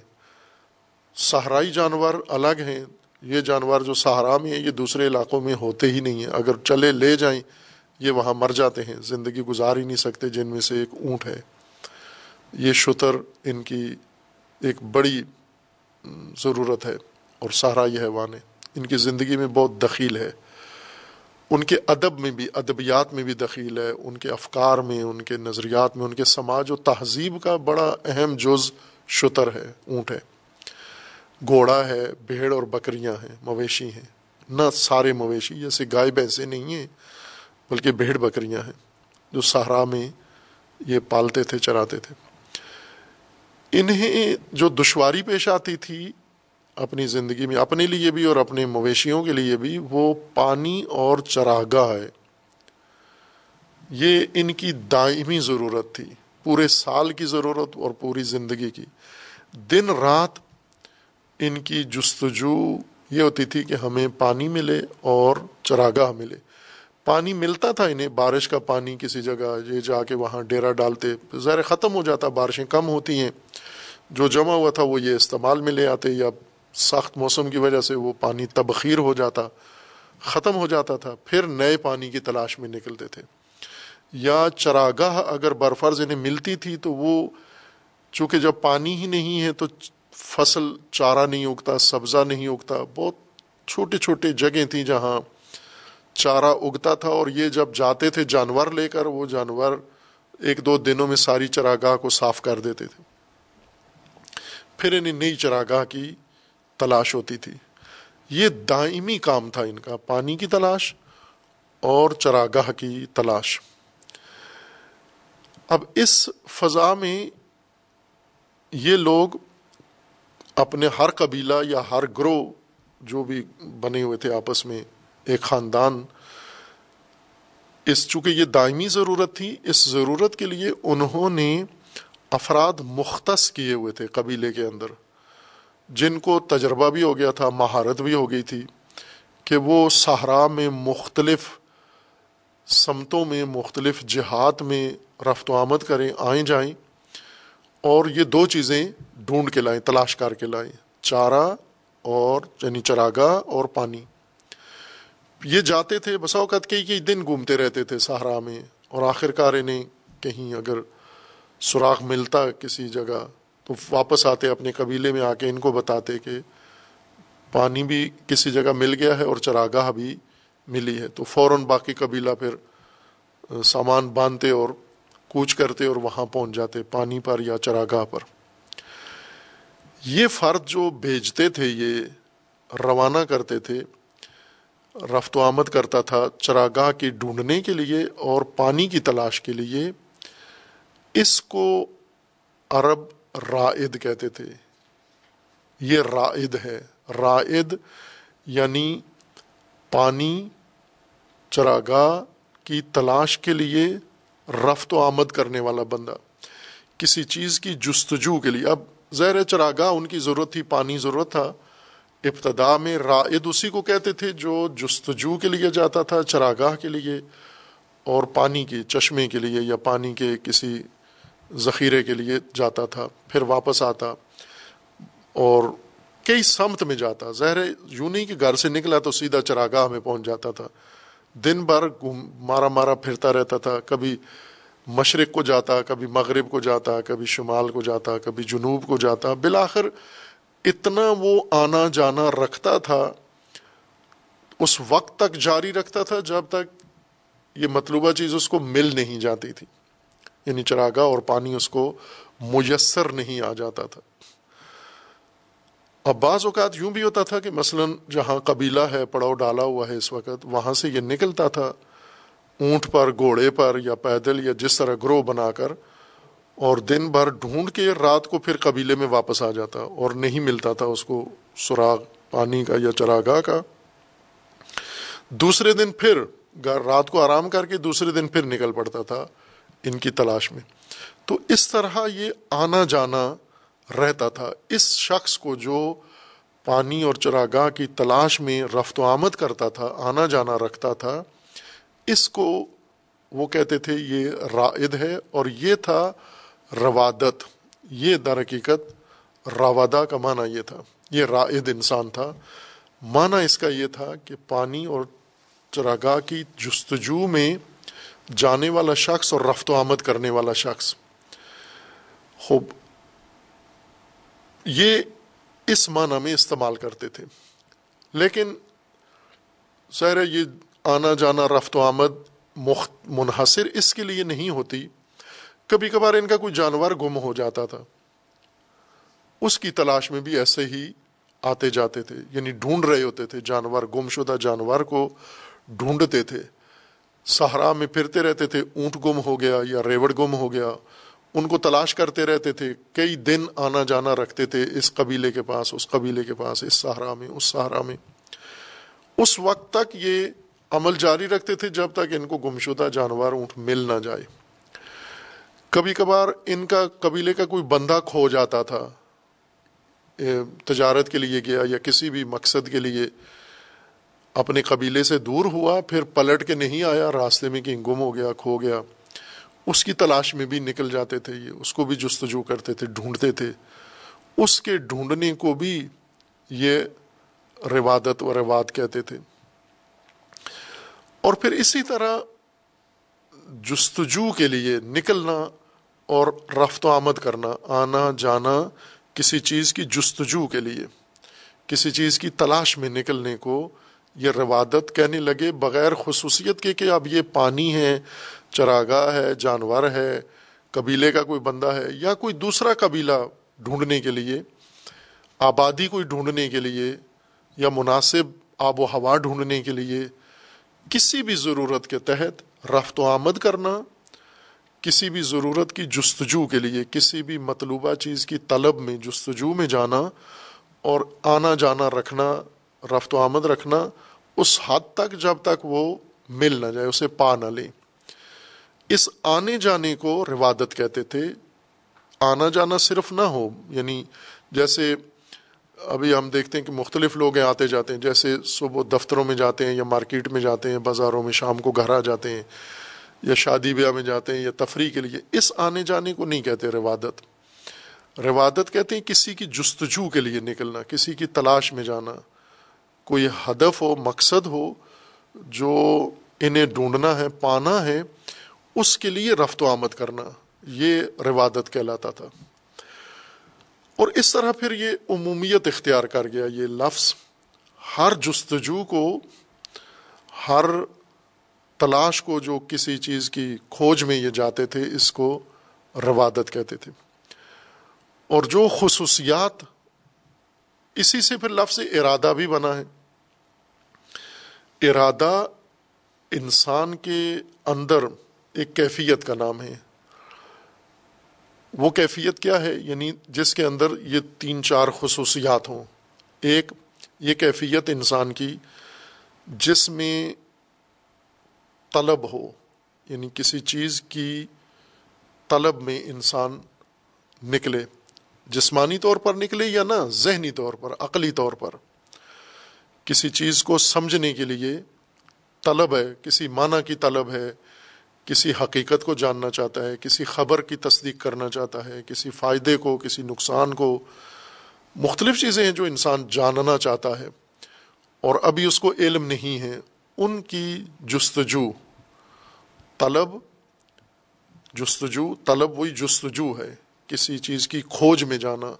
صحرائی جانور الگ ہیں، یہ جانور جو صحرا میں ہیں، یہ دوسرے علاقوں میں ہوتے ہی نہیں ہیں۔ اگر چلے لے جائیں، یہ وہاں مر جاتے ہیں۔ زندگی گزار ہی نہیں سکتے جن میں سے ایک اونٹ ہے۔ یہ شتر ان کی ایک بڑی ضرورت ہے اور سہارا یہ حیوان ہے۔ ان کی زندگی میں بہت دخیل ہے۔ ان کے ادب میں بھی، ادبیات میں بھی دخیل ہے، ان کے افکار میں، ان کے نظریات میں، ان کے سماج و تہذیب کا بڑا اہم جز شتر ہے، اونٹ ہے۔ گھوڑا ہے، بھیڑ اور بکریاں ہیں، مویشی ہیں۔ نہ سارے مویشی، جیسے گائے، بھینسیں نہیں ہیں، بلکہ بھیڑ، بکریاں ہیں۔ جو صحرا میں یہ پالتے تھے، چراتے تھے۔ انہیں جو دشواری پیش آتی تھی اپنی زندگی میں، اپنے لیے بھی اور اپنے مویشیوں کے لیے بھی وہ پانی اور چراگاہ ہے۔ یہ ان کی دائمی ضرورت تھی، پورے سال کی ضرورت اور پوری زندگی کی۔ دن رات ان کی جستجو یہ ہوتی تھی کہ ہمیں پانی ملے اور چراگاہ ملے۔ پانی ملتا تھا انہیں، بارش کا پانی کسی جگہ، یہ جا کے وہاں ڈیرا ڈالتے ظاہر ختم ہو جاتا، بارشیں کم ہوتی ہیں۔ جو جمع ہوا تھا وہ یہ استعمال میں لے آتے یا سخت موسم کی وجہ سے وہ پانی تبخیر ہو جاتا، ختم ہو جاتا تھا، پھر نئے پانی کی تلاش میں نکلتے تھے۔ یا چراگاہ اگر برفرض انہیں ملتی تھی تو وہ، چونکہ جب پانی ہی نہیں ہے تو فصل چارہ نہیں اگتا، سبزہ نہیں اگتا۔ بہت چھوٹے چھوٹے جگہیں تھیں جہاں چارہ اگتا تھا اور یہ جب جاتے تھے جانور لے کر، وہ جانور ایک دو دنوں میں ساری چراگاہ کو صاف کر دیتے تھے۔ پھر انہیں نئی چراگاہ کی تلاش ہوتی تھی۔ یہ دائمی کام تھا ان کا، پانی کی تلاش اور چراگاہ کی تلاش۔ اب اس فضا میں یہ لوگ اپنے ہر قبیلہ یا ہر گروہ جو بھی بنے ہوئے تھے آپس میں، ایک خاندان۔ اس چونکہ یہ دائمی ضرورت تھی، اس ضرورت کے لیے انہوں نے افراد مختص کیے ہوئے تھے قبیلے کے اندر۔ جن کو تجربہ بھی ہو گیا تھا، مہارت بھی ہو گئی تھی کہ وہ صحرا میں مختلف سمتوں میں، مختلف جہات میں رفت و آمد کریں، آئیں جائیں اور یہ دو چیزیں ڈھونڈ کے لائیں، تلاش کر کے لائیں، چارہ اور یعنی چراگاہ اور پانی۔ یہ جاتے تھے بسا اوقات کئی کئی دن گھومتے رہتے تھے صحرا میں اور آخر کار انہیں کہیں اگر سوراخ ملتا کسی جگہ تو واپس آتے اپنے قبیلے میں آ کے ان کو بتاتے کہ پانی بھی کسی جگہ مل گیا ہے اور چراگاہ بھی ملی ہے۔ تو فوراً باقی قبیلہ پھر سامان باندھتے اور کوچ کرتے اور وہاں پہنچ جاتے پانی پر یا چراگاہ پر۔ یہ فرد جو بھیجتے تھے، یہ روانہ کرتے تھے، رفت و آمد کرتا تھا چراگاہ کی ڈھونڈنے کے لیے اور پانی کی تلاش کے لیے، اس کو عرب رائد کہتے تھے۔ یہ رائد ہے۔ رائد یعنی پانی چراگاہ کی تلاش کے لیے رفت و آمد کرنے والا بندہ۔ کسی چیز کی جستجو کے لیے۔ اب زیر چراگاہ ان کی ضرورت تھی، پانی ضرورت تھا۔ ابتدا میں رائد اسی کو کہتے تھے جو جستجو کے لیے جاتا تھا، چراگاہ کے لیے اور پانی کے، چشمے کے لیے یا پانی کے کسی ذخیرے کے لیے جاتا تھا، پھر واپس آتا اور کئی سمت میں جاتا۔ زہر یوں نہیں کہ گھر سے نکلا تو سیدھا چراگاہ میں پہنچ جاتا تھا۔ دن بھر مارا مارا پھرتا رہتا تھا۔ کبھی مشرق کو جاتا، کبھی مغرب کو جاتا، کبھی شمال کو جاتا، کبھی جنوب کو جاتا۔ بالآخر اتنا وہ آنا جانا رکھتا تھا، اس وقت تک جاری رکھتا تھا جب تک یہ مطلوبہ چیز اس کو مل نہیں جاتی تھی۔ یعنی چراگاہ اور پانی اس کو میسر نہیں آ جاتا تھا۔ اب بعض اوقات یوں بھی ہوتا تھا کہ مثلا جہاں قبیلہ ہے، پڑاؤ ڈالا ہوا ہے اس وقت، وہاں سے یہ نکلتا تھا، اونٹ پر، گھوڑے پر یا پیدل یا جس طرح گروہ بنا کر، اور دن بھر ڈھونڈ کے رات کو پھر قبیلے میں واپس آ جاتا اور نہیں ملتا تھا اس کو سراغ پانی کا یا چراگاہ کا۔ دوسرے دن پھر رات کو آرام کر کے دوسرے دن پھر نکل پڑتا تھا۔ ان کی تلاش میں۔ تو اس طرح یہ آنا جانا رہتا تھا۔ اس شخص کو جو پانی اور چراگاہ کی تلاش میں رفت و آمد کرتا تھا، آنا جانا رکھتا تھا، اس کو وہ کہتے تھے یہ رائد ہے اور یہ تھا روادت۔ یہ در حقیقت راوادہ کا معنی یہ تھا۔ یہ رائد انسان تھا۔ معنی اس کا یہ تھا کہ پانی اور چراگاہ کی جستجو میں جانے والا شخص اور رفت و آمد کرنے والا شخص۔ خوب۔ یہ اس معنی میں استعمال کرتے تھے۔ لیکن ظاہر یہ آنا جانا، رفت و آمد منحصر اس کے لیے نہیں ہوتی۔ کبھی کبھار ان کا کوئی جانور گم ہو جاتا تھا۔ اس کی تلاش میں بھی ایسے ہی آتے جاتے تھے یعنی ڈھونڈ رہے ہوتے تھے۔ جانور گم شدہ جانور کو ڈھونڈتے تھے۔ صحرا میں پھرتے رہتے تھے، اونٹ گم ہو گیا یا ریوڑ گم ہو گیا، ان کو تلاش کرتے رہتے تھے، کئی دن آنا جانا رکھتے تھے اس قبیلے کے پاس، اس قبیلے کے پاس، اس سہارا میں، اس سہارا میں۔ اس وقت تک یہ عمل جاری رکھتے تھے جب تک ان کو گمشدہ جانور اونٹ مل نہ جائے۔ کبھی کبھار ان کا قبیلے کا کوئی بندہ کھو جاتا تھا تجارت کے لیے گیا یا کسی بھی مقصد کے لیے اپنے قبیلے سے دور ہوا، پھر پلٹ کے نہیں آیا، راستے میں کہیں گم ہو گیا، کھو گیا۔ اس کی تلاش میں بھی نکل جاتے تھے یہ، اس کو بھی جستجو کرتے تھے، ڈھونڈتے تھے۔ اس کے ڈھونڈنے کو بھی یہ روادت و رواد کہتے تھے۔ اور پھر اسی طرح جستجو کے لیے نکلنا اور رفت و آمد کرنا، آنا جانا کسی چیز کی جستجو کے لیے، کسی چیز کی تلاش میں نکلنے کو یہ روادت کہنے لگے، بغیر خصوصیت کے کہ اب یہ پانی ہے، چراگاہ ہے، جانور ہے، قبیلے کا کوئی بندہ ہے یا کوئی دوسرا قبیلہ ڈھونڈنے کے لیے، آبادی کوئی ڈھونڈنے کے لیے یا مناسب آب و ہوا ڈھونڈنے کے لیے کسی بھی ضرورت کے تحت رفت و آمد کرنا، کسی بھی ضرورت کی جستجو کے لیے، کسی بھی مطلوبہ چیز کی طلب میں، جستجو میں جانا اور آنا جانا رکھنا رفت و آمد رکھنا، اس حد تک جب تک وہ مل نہ جائے، اسے پا نہ لیں۔ اس آنے جانے کو روادت کہتے تھے۔ آنا جانا صرف نہ ہو یعنی جیسے ابھی ہم دیکھتے ہیں کہ مختلف لوگ ہیں، آتے جاتے ہیں، جیسے صبح دفتروں میں جاتے ہیں یا مارکیٹ میں جاتے ہیں، بازاروں میں شام کو گھر آ جاتے ہیں، یا شادی بیاہ میں جاتے ہیں، یا تفریح کے لیے۔ اس آنے جانے کو نہیں کہتے روادت۔ روادت کہتے ہیں کسی کی جستجو کے لیے نکلنا، کسی کی تلاش میں جانا۔ کوئی ہدف ہو، مقصد ہو، جو انہیں ڈھونڈنا ہے، پانا ہے، اس کے لیے رفت و آمد کرنا، یہ روادت کہلاتا تھا۔ اور اس طرح پھر یہ عمومیت اختیار کر گیا، یہ لفظ۔ ہر جستجو کو، ہر تلاش کو جو کسی چیز کی کھوج میں یہ جاتے تھے، اس کو روادت کہتے تھے۔ اور جو خصوصیات، اسی سے پھر لفظ ارادہ بھی بنا ہے۔ ارادہ انسان کے اندر ایک کیفیت کا نام ہے۔ وہ کیفیت کیا ہے؟ یعنی جس کے اندر یہ تین چار خصوصیات ہوں۔ ایک، یہ کیفیت انسان کی جس میں طلب ہو۔ یعنی کسی چیز کی طلب میں انسان نکلے۔ جسمانی طور پر نکلے یا نہ، ذہنی طور پر، عقلی طور پر۔ کسی چیز کو سمجھنے کے لیے طلب ہے، کسی معنی کی طلب ہے، کسی حقیقت کو جاننا چاہتا ہے، کسی خبر کی تصدیق کرنا چاہتا ہے، کسی فائدے کو، کسی نقصان کو۔ مختلف چیزیں ہیں جو انسان جاننا چاہتا ہے اور ابھی اس کو علم نہیں ہے۔ ان کی جستجو، طلب جستجو، طلب وہی جستجو ہے۔ کسی چیز کی کھوج میں جانا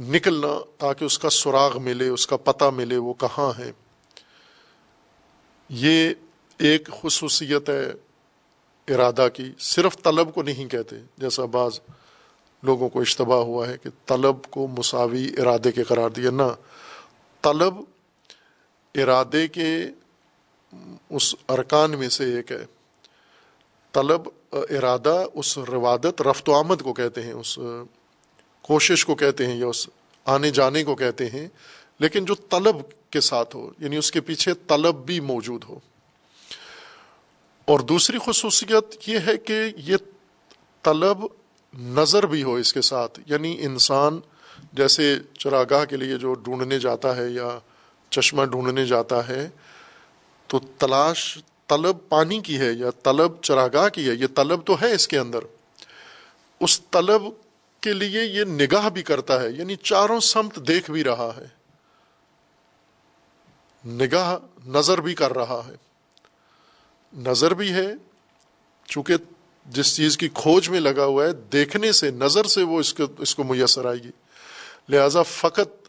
نکلنا تاکہ اس کا سراغ ملے، اس کا پتہ ملے وہ کہاں ہے۔ یہ ایک خصوصیت ہے ارادہ کی۔ صرف طلب کو نہیں کہتے، جیسا بعض لوگوں کو اشتباہ ہوا ہے کہ طلب کو مساوی ارادے کے قرار دیا۔ نہ، طلب ارادے کے اس ارکان میں سے ایک ہے۔ طلب ارادہ اس روادت رفت و آمد کو کہتے ہیں، اس کوشش کو کہتے ہیں یا اس آنے جانے کو کہتے ہیں، لیکن جو طلب کے ساتھ ہو یعنی اس کے پیچھے طلب بھی موجود ہو۔ اور دوسری خصوصیت یہ ہے کہ یہ طلب نظر بھی ہو اس کے ساتھ یعنی انسان جیسے چراگاہ کے لیے جو ڈھونڈنے جاتا ہے یا چشمہ ڈھونڈنے جاتا ہے، تو تلاش، طلب پانی کی ہے یا طلب چراگاہ کی ہے، یہ طلب تو ہے اس کے اندر۔ اس طلب کے لیے یہ نگاہ بھی کرتا ہے یعنی چاروں سمت دیکھ بھی رہا ہے۔ نگاہ نظر بھی کر رہا ہے۔ نظر بھی ہے، چونکہ جس چیز کی کھوج میں لگا ہوا ہے، دیکھنے سے، نظر سے وہ اس کو اس کو میسر آئے گی۔ لہذا فقط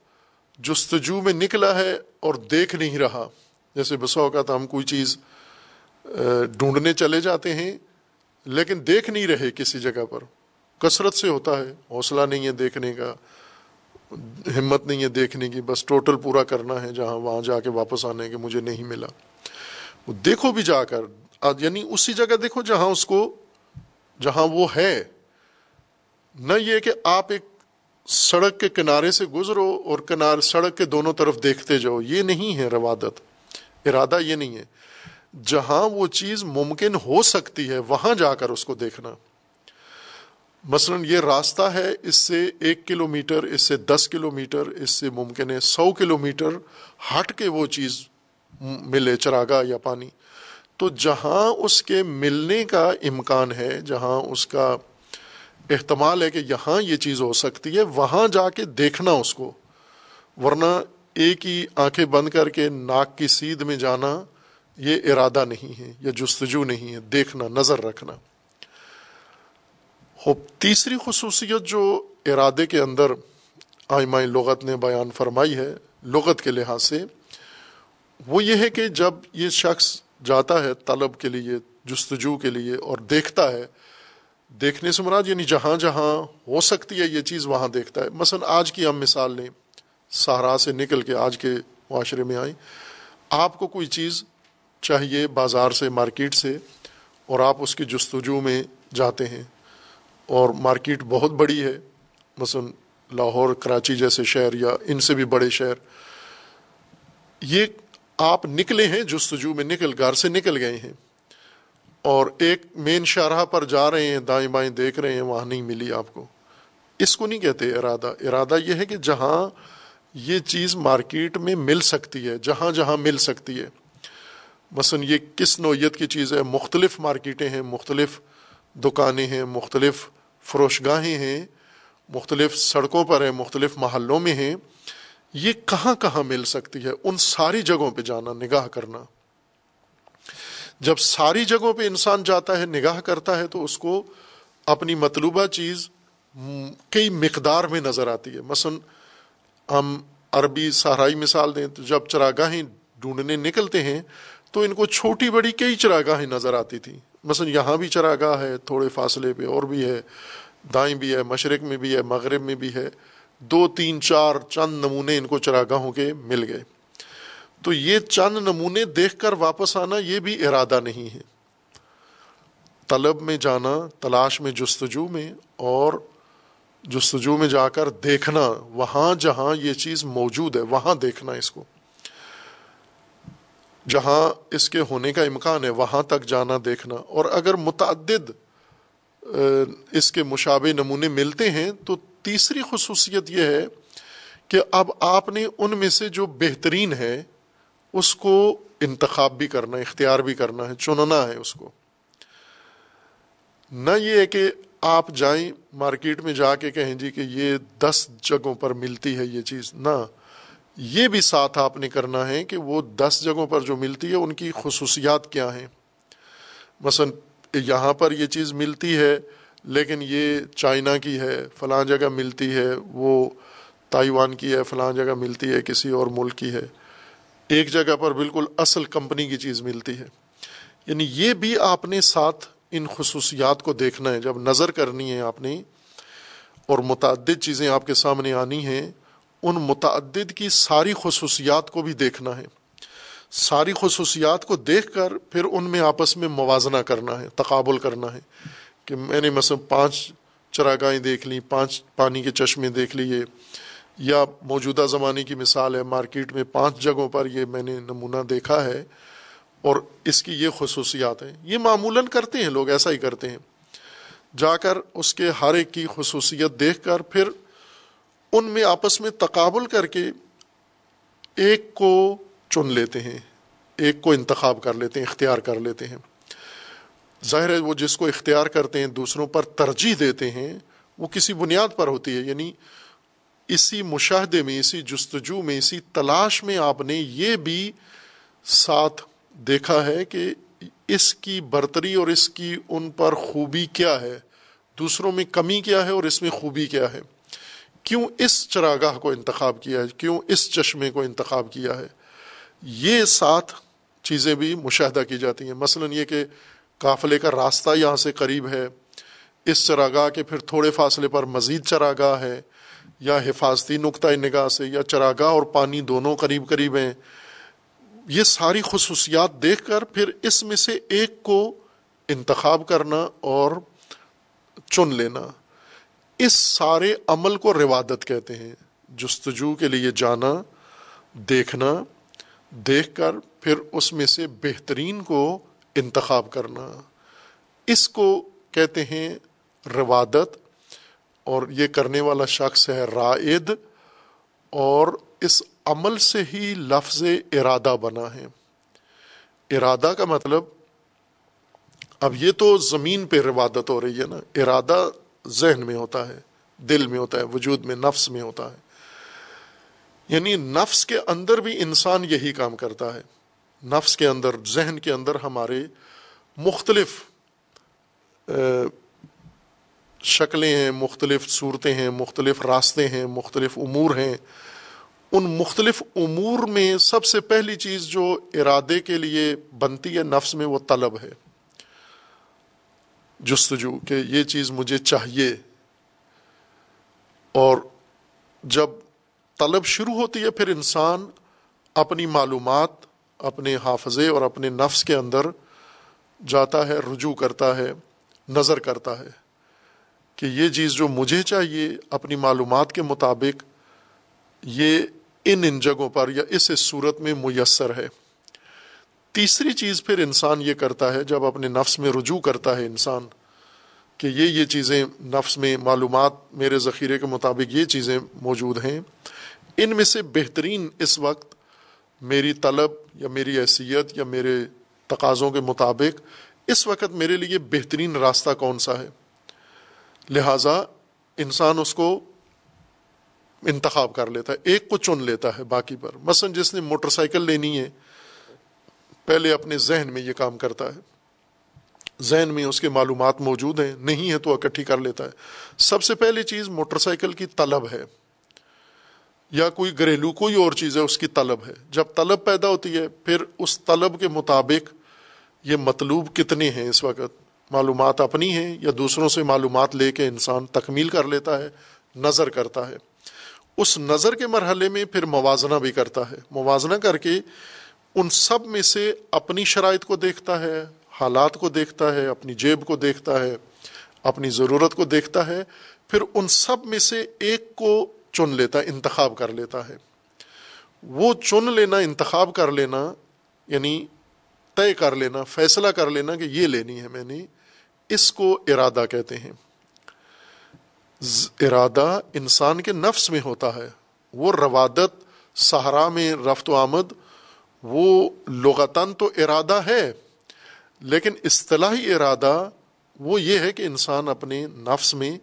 جستجو میں نکلا ہے اور دیکھ نہیں رہا۔ جیسے بسا اوقات ہم کوئی چیز ڈھونڈنے چلے جاتے ہیں، لیکن دیکھ نہیں رہے کسی جگہ پر۔ کثرت سے ہوتا ہے، حوصلہ نہیں ہے دیکھنے کا، ہمت نہیں ہے دیکھنے کی، بس ٹوٹل پورا کرنا ہے جہاں وہاں جا کے واپس آنے کے مجھے نہیں ملا۔ وہ دیکھو بھی جا کر یعنی اسی جگہ دیکھو جہاں اس کو، جہاں وہ ہے۔ نہ یہ کہ آپ ایک سڑک کے کنارے سے گزرو اور کنار سڑک کے دونوں طرف دیکھتے جاؤ، یہ نہیں ہے روادت۔ ارادہ یہ نہیں ہے۔ جہاں وہ چیز ممکن ہو سکتی ہے، وہاں جا کر اس کو دیکھنا۔ مثلا یہ راستہ ہے اس سے ایک کلو میٹر اس سے دس کلو میٹر اس سے ممکن ہے سو کلو میٹر ہٹ کے وہ چیز ملے چراگاہ یا پانی۔ تو جہاں اس کے ملنے کا امکان ہے، جہاں اس کا احتمال ہے کہ یہاں یہ چیز ہو سکتی ہے، وہاں جا کے دیکھنا اس کو۔ ورنہ ایک ہی آنکھیں بند کر کے ناک کی سیدھ میں جانا، یہ ارادہ نہیں ہے، یہ جستجو نہیں ہے۔ دیکھنا، نظر رکھنا۔ تیسری خصوصیت جو ارادے کے اندر آئمائیں لغت نے بیان فرمائی ہے، لغت کے لحاظ سے، وہ یہ ہے کہ جب یہ شخص جاتا ہے طلب کے لیے، جستجو کے لیے اور دیکھتا ہے، دیکھنے سے مراد یعنی جہاں جہاں ہو سکتی ہے یہ چیز وہاں دیکھتا ہے۔ مثلا آج کی ہم مثال لیں، سہارا سے نکل کے آج کے معاشرے میں آئیں، آپ کو کوئی چیز چاہیے بازار سے، مارکیٹ سے اور آپ اس کی جستجو میں جاتے ہیں۔ اور مارکیٹ بہت بڑی ہے۔ مثلا لاہور، کراچی جیسے شہر یا ان سے بھی بڑے شہر۔ یہ آپ نکلے ہیں جستجو میں نکل، گھر سے نکل گئے ہیں۔ اور ایک مین شاہراہ پر جا رہے ہیں، دائیں بائیں دیکھ رہے ہیں، وہاں نہیں ملی آپ کو۔ اس کو نہیں کہتے ارادہ۔ ارادہ یہ ہے کہ جہاں یہ چیز مارکیٹ میں مل سکتی ہے، جہاں جہاں مل سکتی ہے۔ مثلا یہ کس نوعیت کی چیز ہے؟ مختلف مارکیٹیں ہیں، مختلف دکانیں ہیں، مختلف فروش گاہیں ہیں، مختلف سڑکوں پر ہیں، مختلف محلوں میں ہیں، یہ کہاں کہاں مل سکتی ہے؟ ان ساری جگہوں پہ جانا، نگاہ کرنا۔ جب ساری جگہوں پہ انسان جاتا ہے، نگاہ کرتا ہے، تو اس کو اپنی مطلوبہ چیز کئی مقدار میں نظر آتی ہے۔ مثلا ہم عربی سہرائی مثال دیں، تو جب چراگاہیں ڈھونڈنے نکلتے ہیں، تو ان کو چھوٹی بڑی کئی چراگاہیں نظر آتی تھیں۔ مثلا یہاں بھی چراگاہ ہے، تھوڑے فاصلے پہ اور بھی ہے، دائیں بھی ہے، مشرق میں بھی ہے، مغرب میں بھی ہے، دو، تین، چار چند نمونے ان کو چراگاہوں کے مل گئے۔ تو یہ چند نمونے دیکھ کر واپس آنا یہ بھی ارادہ نہیں ہے۔ طلب میں جانا، تلاش میں جستجو میں اور جستجو میں جا کر دیکھنا، وہاں جہاں یہ چیز موجود ہے، وہاں دیکھنا اس کو۔ جہاں اس کے ہونے کا امکان ہے، وہاں تک جانا، دیکھنا۔ اور اگر متعدد اس کے مشابہ نمونے ملتے ہیں، تو تیسری خصوصیت یہ ہے کہ اب آپ نے ان میں سے جو بہترین ہے، اس کو انتخاب بھی کرنا، اختیار بھی کرنا ہے، چننا ہے اس کو۔ نہ یہ ہے کہ آپ جائیں مارکیٹ میں جا کے کہیں جی کہ یہ دس جگہوں پر ملتی ہے یہ چیز، نہ۔ یہ بھی ساتھ آپ نے کرنا ہے کہ وہ دس جگہوں پر جو ملتی ہے، ان کی خصوصیات کیا ہیں؟ مثلا یہاں پر یہ چیز ملتی ہے، لیکن یہ چائنا کی ہے، فلاں جگہ ملتی ہے، وہ تائیوان کی ہے، فلاں جگہ ملتی ہے، کسی اور ملک کی ہے۔ ایک جگہ پر بالکل اصل کمپنی کی چیز ملتی ہے۔ یعنی یہ بھی آپ نے ساتھ ان خصوصیات کو دیکھنا ہے۔ جب نظر کرنی ہے آپ نے اور متعدد چیزیں آپ کے سامنے آنی ہیں ان متعدد کی ساری خصوصیات کو بھی دیکھنا ہے۔ ساری خصوصیات کو دیکھ کر پھر ان میں آپس میں موازنہ کرنا ہے، تقابل کرنا ہے۔ کہ میں نے مثلا پانچ چراگاہیں دیکھ لیں، پانچ پانی کے چشمے دیکھ لیے، یا موجودہ زمانے کی مثال ہے، مارکیٹ میں پانچ جگہوں پر یہ میں نے نمونہ دیکھا ہے۔ اور اس کی یہ خصوصیات ہیں۔ یہ معمولاً کرتے ہیں، لوگ ایسا ہی کرتے ہیں۔ جا کر اس کے ہر ایک کی خصوصیت دیکھ کر پھر ان میں آپس میں تقابل کر کے ایک کو چن لیتے ہیں، ایک کو انتخاب کر لیتے ہیں، اختیار کر لیتے ہیں۔ ظاہر ہے وہ جس کو اختیار کرتے ہیں، دوسروں پر ترجیح دیتے ہیں، وہ کسی بنیاد پر ہوتی ہے۔ یعنی اسی مشاہدے میں، اسی جستجو میں، اسی تلاش میں آپ نے یہ بھی ساتھ دیکھا ہے کہ اس کی برتری اور اس کی ان پر خوبی کیا ہے۔ دوسروں میں کمی کیا ہے اور اس میں خوبی کیا ہے۔ کیوں اس چراگاہ کو انتخاب کیا ہے؟ کیوں اس چشمے کو انتخاب کیا ہے؟ یہ ساتھ چیزیں بھی مشاہدہ کی جاتی ہیں۔ مثلا یہ کہ قافلے کا راستہ یہاں سے قریب ہے، اس چراگاہ کے پھر تھوڑے فاصلے پر مزید چراگاہ ہے، یا حفاظتی نقطۂ نگاہ سے، یا چراگاہ اور پانی دونوں قریب قریب ہیں۔ یہ ساری خصوصیات دیکھ کر پھر اس میں سے ایک کو انتخاب کرنا اور چن لینا۔ اس سارے عمل کو روادت کہتے ہیں۔ جستجو کے لیے جانا، دیکھنا، دیکھ کر پھر اس میں سے بہترین کو انتخاب کرنا۔ اس کو کہتے ہیں روادت، اور یہ کرنے والا شخص ہے رائد، اور اس عمل سے ہی لفظ ارادہ بنا ہے۔ ارادہ کا مطلب اب یہ تو زمین پہ روادت ہو رہی ہے نا۔ ارادہ ذہن میں ہوتا ہے، دل میں ہوتا ہے، وجود میں نفس میں ہوتا ہے۔ یعنی نفس کے اندر بھی انسان یہی کام کرتا ہے۔ نفس کے اندر، ذہن کے اندر ہمارے مختلف شکلیں ہیں، مختلف صورتیں ہیں، مختلف راستے ہیں، مختلف امور ہیں۔ ان مختلف امور میں سب سے پہلی چیز جو ارادے کے لیے بنتی ہے نفس میں وہ طلب ہے۔ جستجو کہ یہ چیز مجھے چاہیے۔ اور جب طلب شروع ہوتی ہے، پھر انسان اپنی معلومات اپنے حافظے اور اپنے نفس کے اندر جاتا ہے، رجوع کرتا ہے، نظر کرتا ہے کہ یہ چیز جو مجھے چاہیے اپنی معلومات کے مطابق، یہ ان ان جگہوں پر یا اس صورت میں میسر ہے۔ تیسری چیز پھر انسان یہ کرتا ہے، جب اپنے نفس میں رجوع کرتا ہے انسان، کہ یہ یہ چیزیں نفس میں معلومات میرے ذخیرے کے مطابق یہ چیزیں موجود ہیں۔ ان میں سے بہترین اس وقت میری طلب یا میری حیثیت یا میرے تقاضوں کے مطابق اس وقت میرے لیے بہترین راستہ کون سا ہے۔ لہٰذا انسان اس کو انتخاب کر لیتا ہے، ایک کو چن لیتا ہے باقی پر۔ مثلا جس نے موٹر سائیکل لینی ہے پہلے اپنے ذہن میں یہ کام کرتا ہے۔ ذہن میں اس کے معلومات موجود ہیں، نہیں ہے تو اکٹھی کر لیتا ہے۔ سب سے پہلی چیز موٹر سائیکل کی طلب ہے۔ یا کوئی گھریلو کوئی اور چیز ہے، اس کی طلب ہے۔ جب طلب پیدا ہوتی ہے، پھر اس طلب کے مطابق یہ مطلوب کتنے ہیں اس وقت؟ معلومات اپنی ہیں یا دوسروں سے معلومات لے کے انسان تکمیل کر لیتا ہے، نظر کرتا ہے۔ اس نظر کے مرحلے میں پھر موازنہ بھی کرتا ہے۔ موازنہ کر کے ان سب میں سے اپنی شرائط کو دیکھتا ہے، حالات کو دیکھتا ہے، اپنی جیب کو دیکھتا ہے، اپنی ضرورت کو دیکھتا ہے، پھر ان سب میں سے ایک کو چن لیتا، انتخاب کر لیتا ہے۔ وہ چن لینا، انتخاب کر لینا یعنی طے کر لینا، فیصلہ کر لینا کہ یہ لینی ہے میں نے، اس کو ارادہ کہتے ہیں۔ ارادہ انسان کے نفس میں ہوتا ہے۔ وہ روادت سہارا میں رفت و آمد وہ لغتاً تو ارادہ ہے، لیکن اصطلاحی ارادہ وہ یہ ہے کہ انسان اپنے نفس میں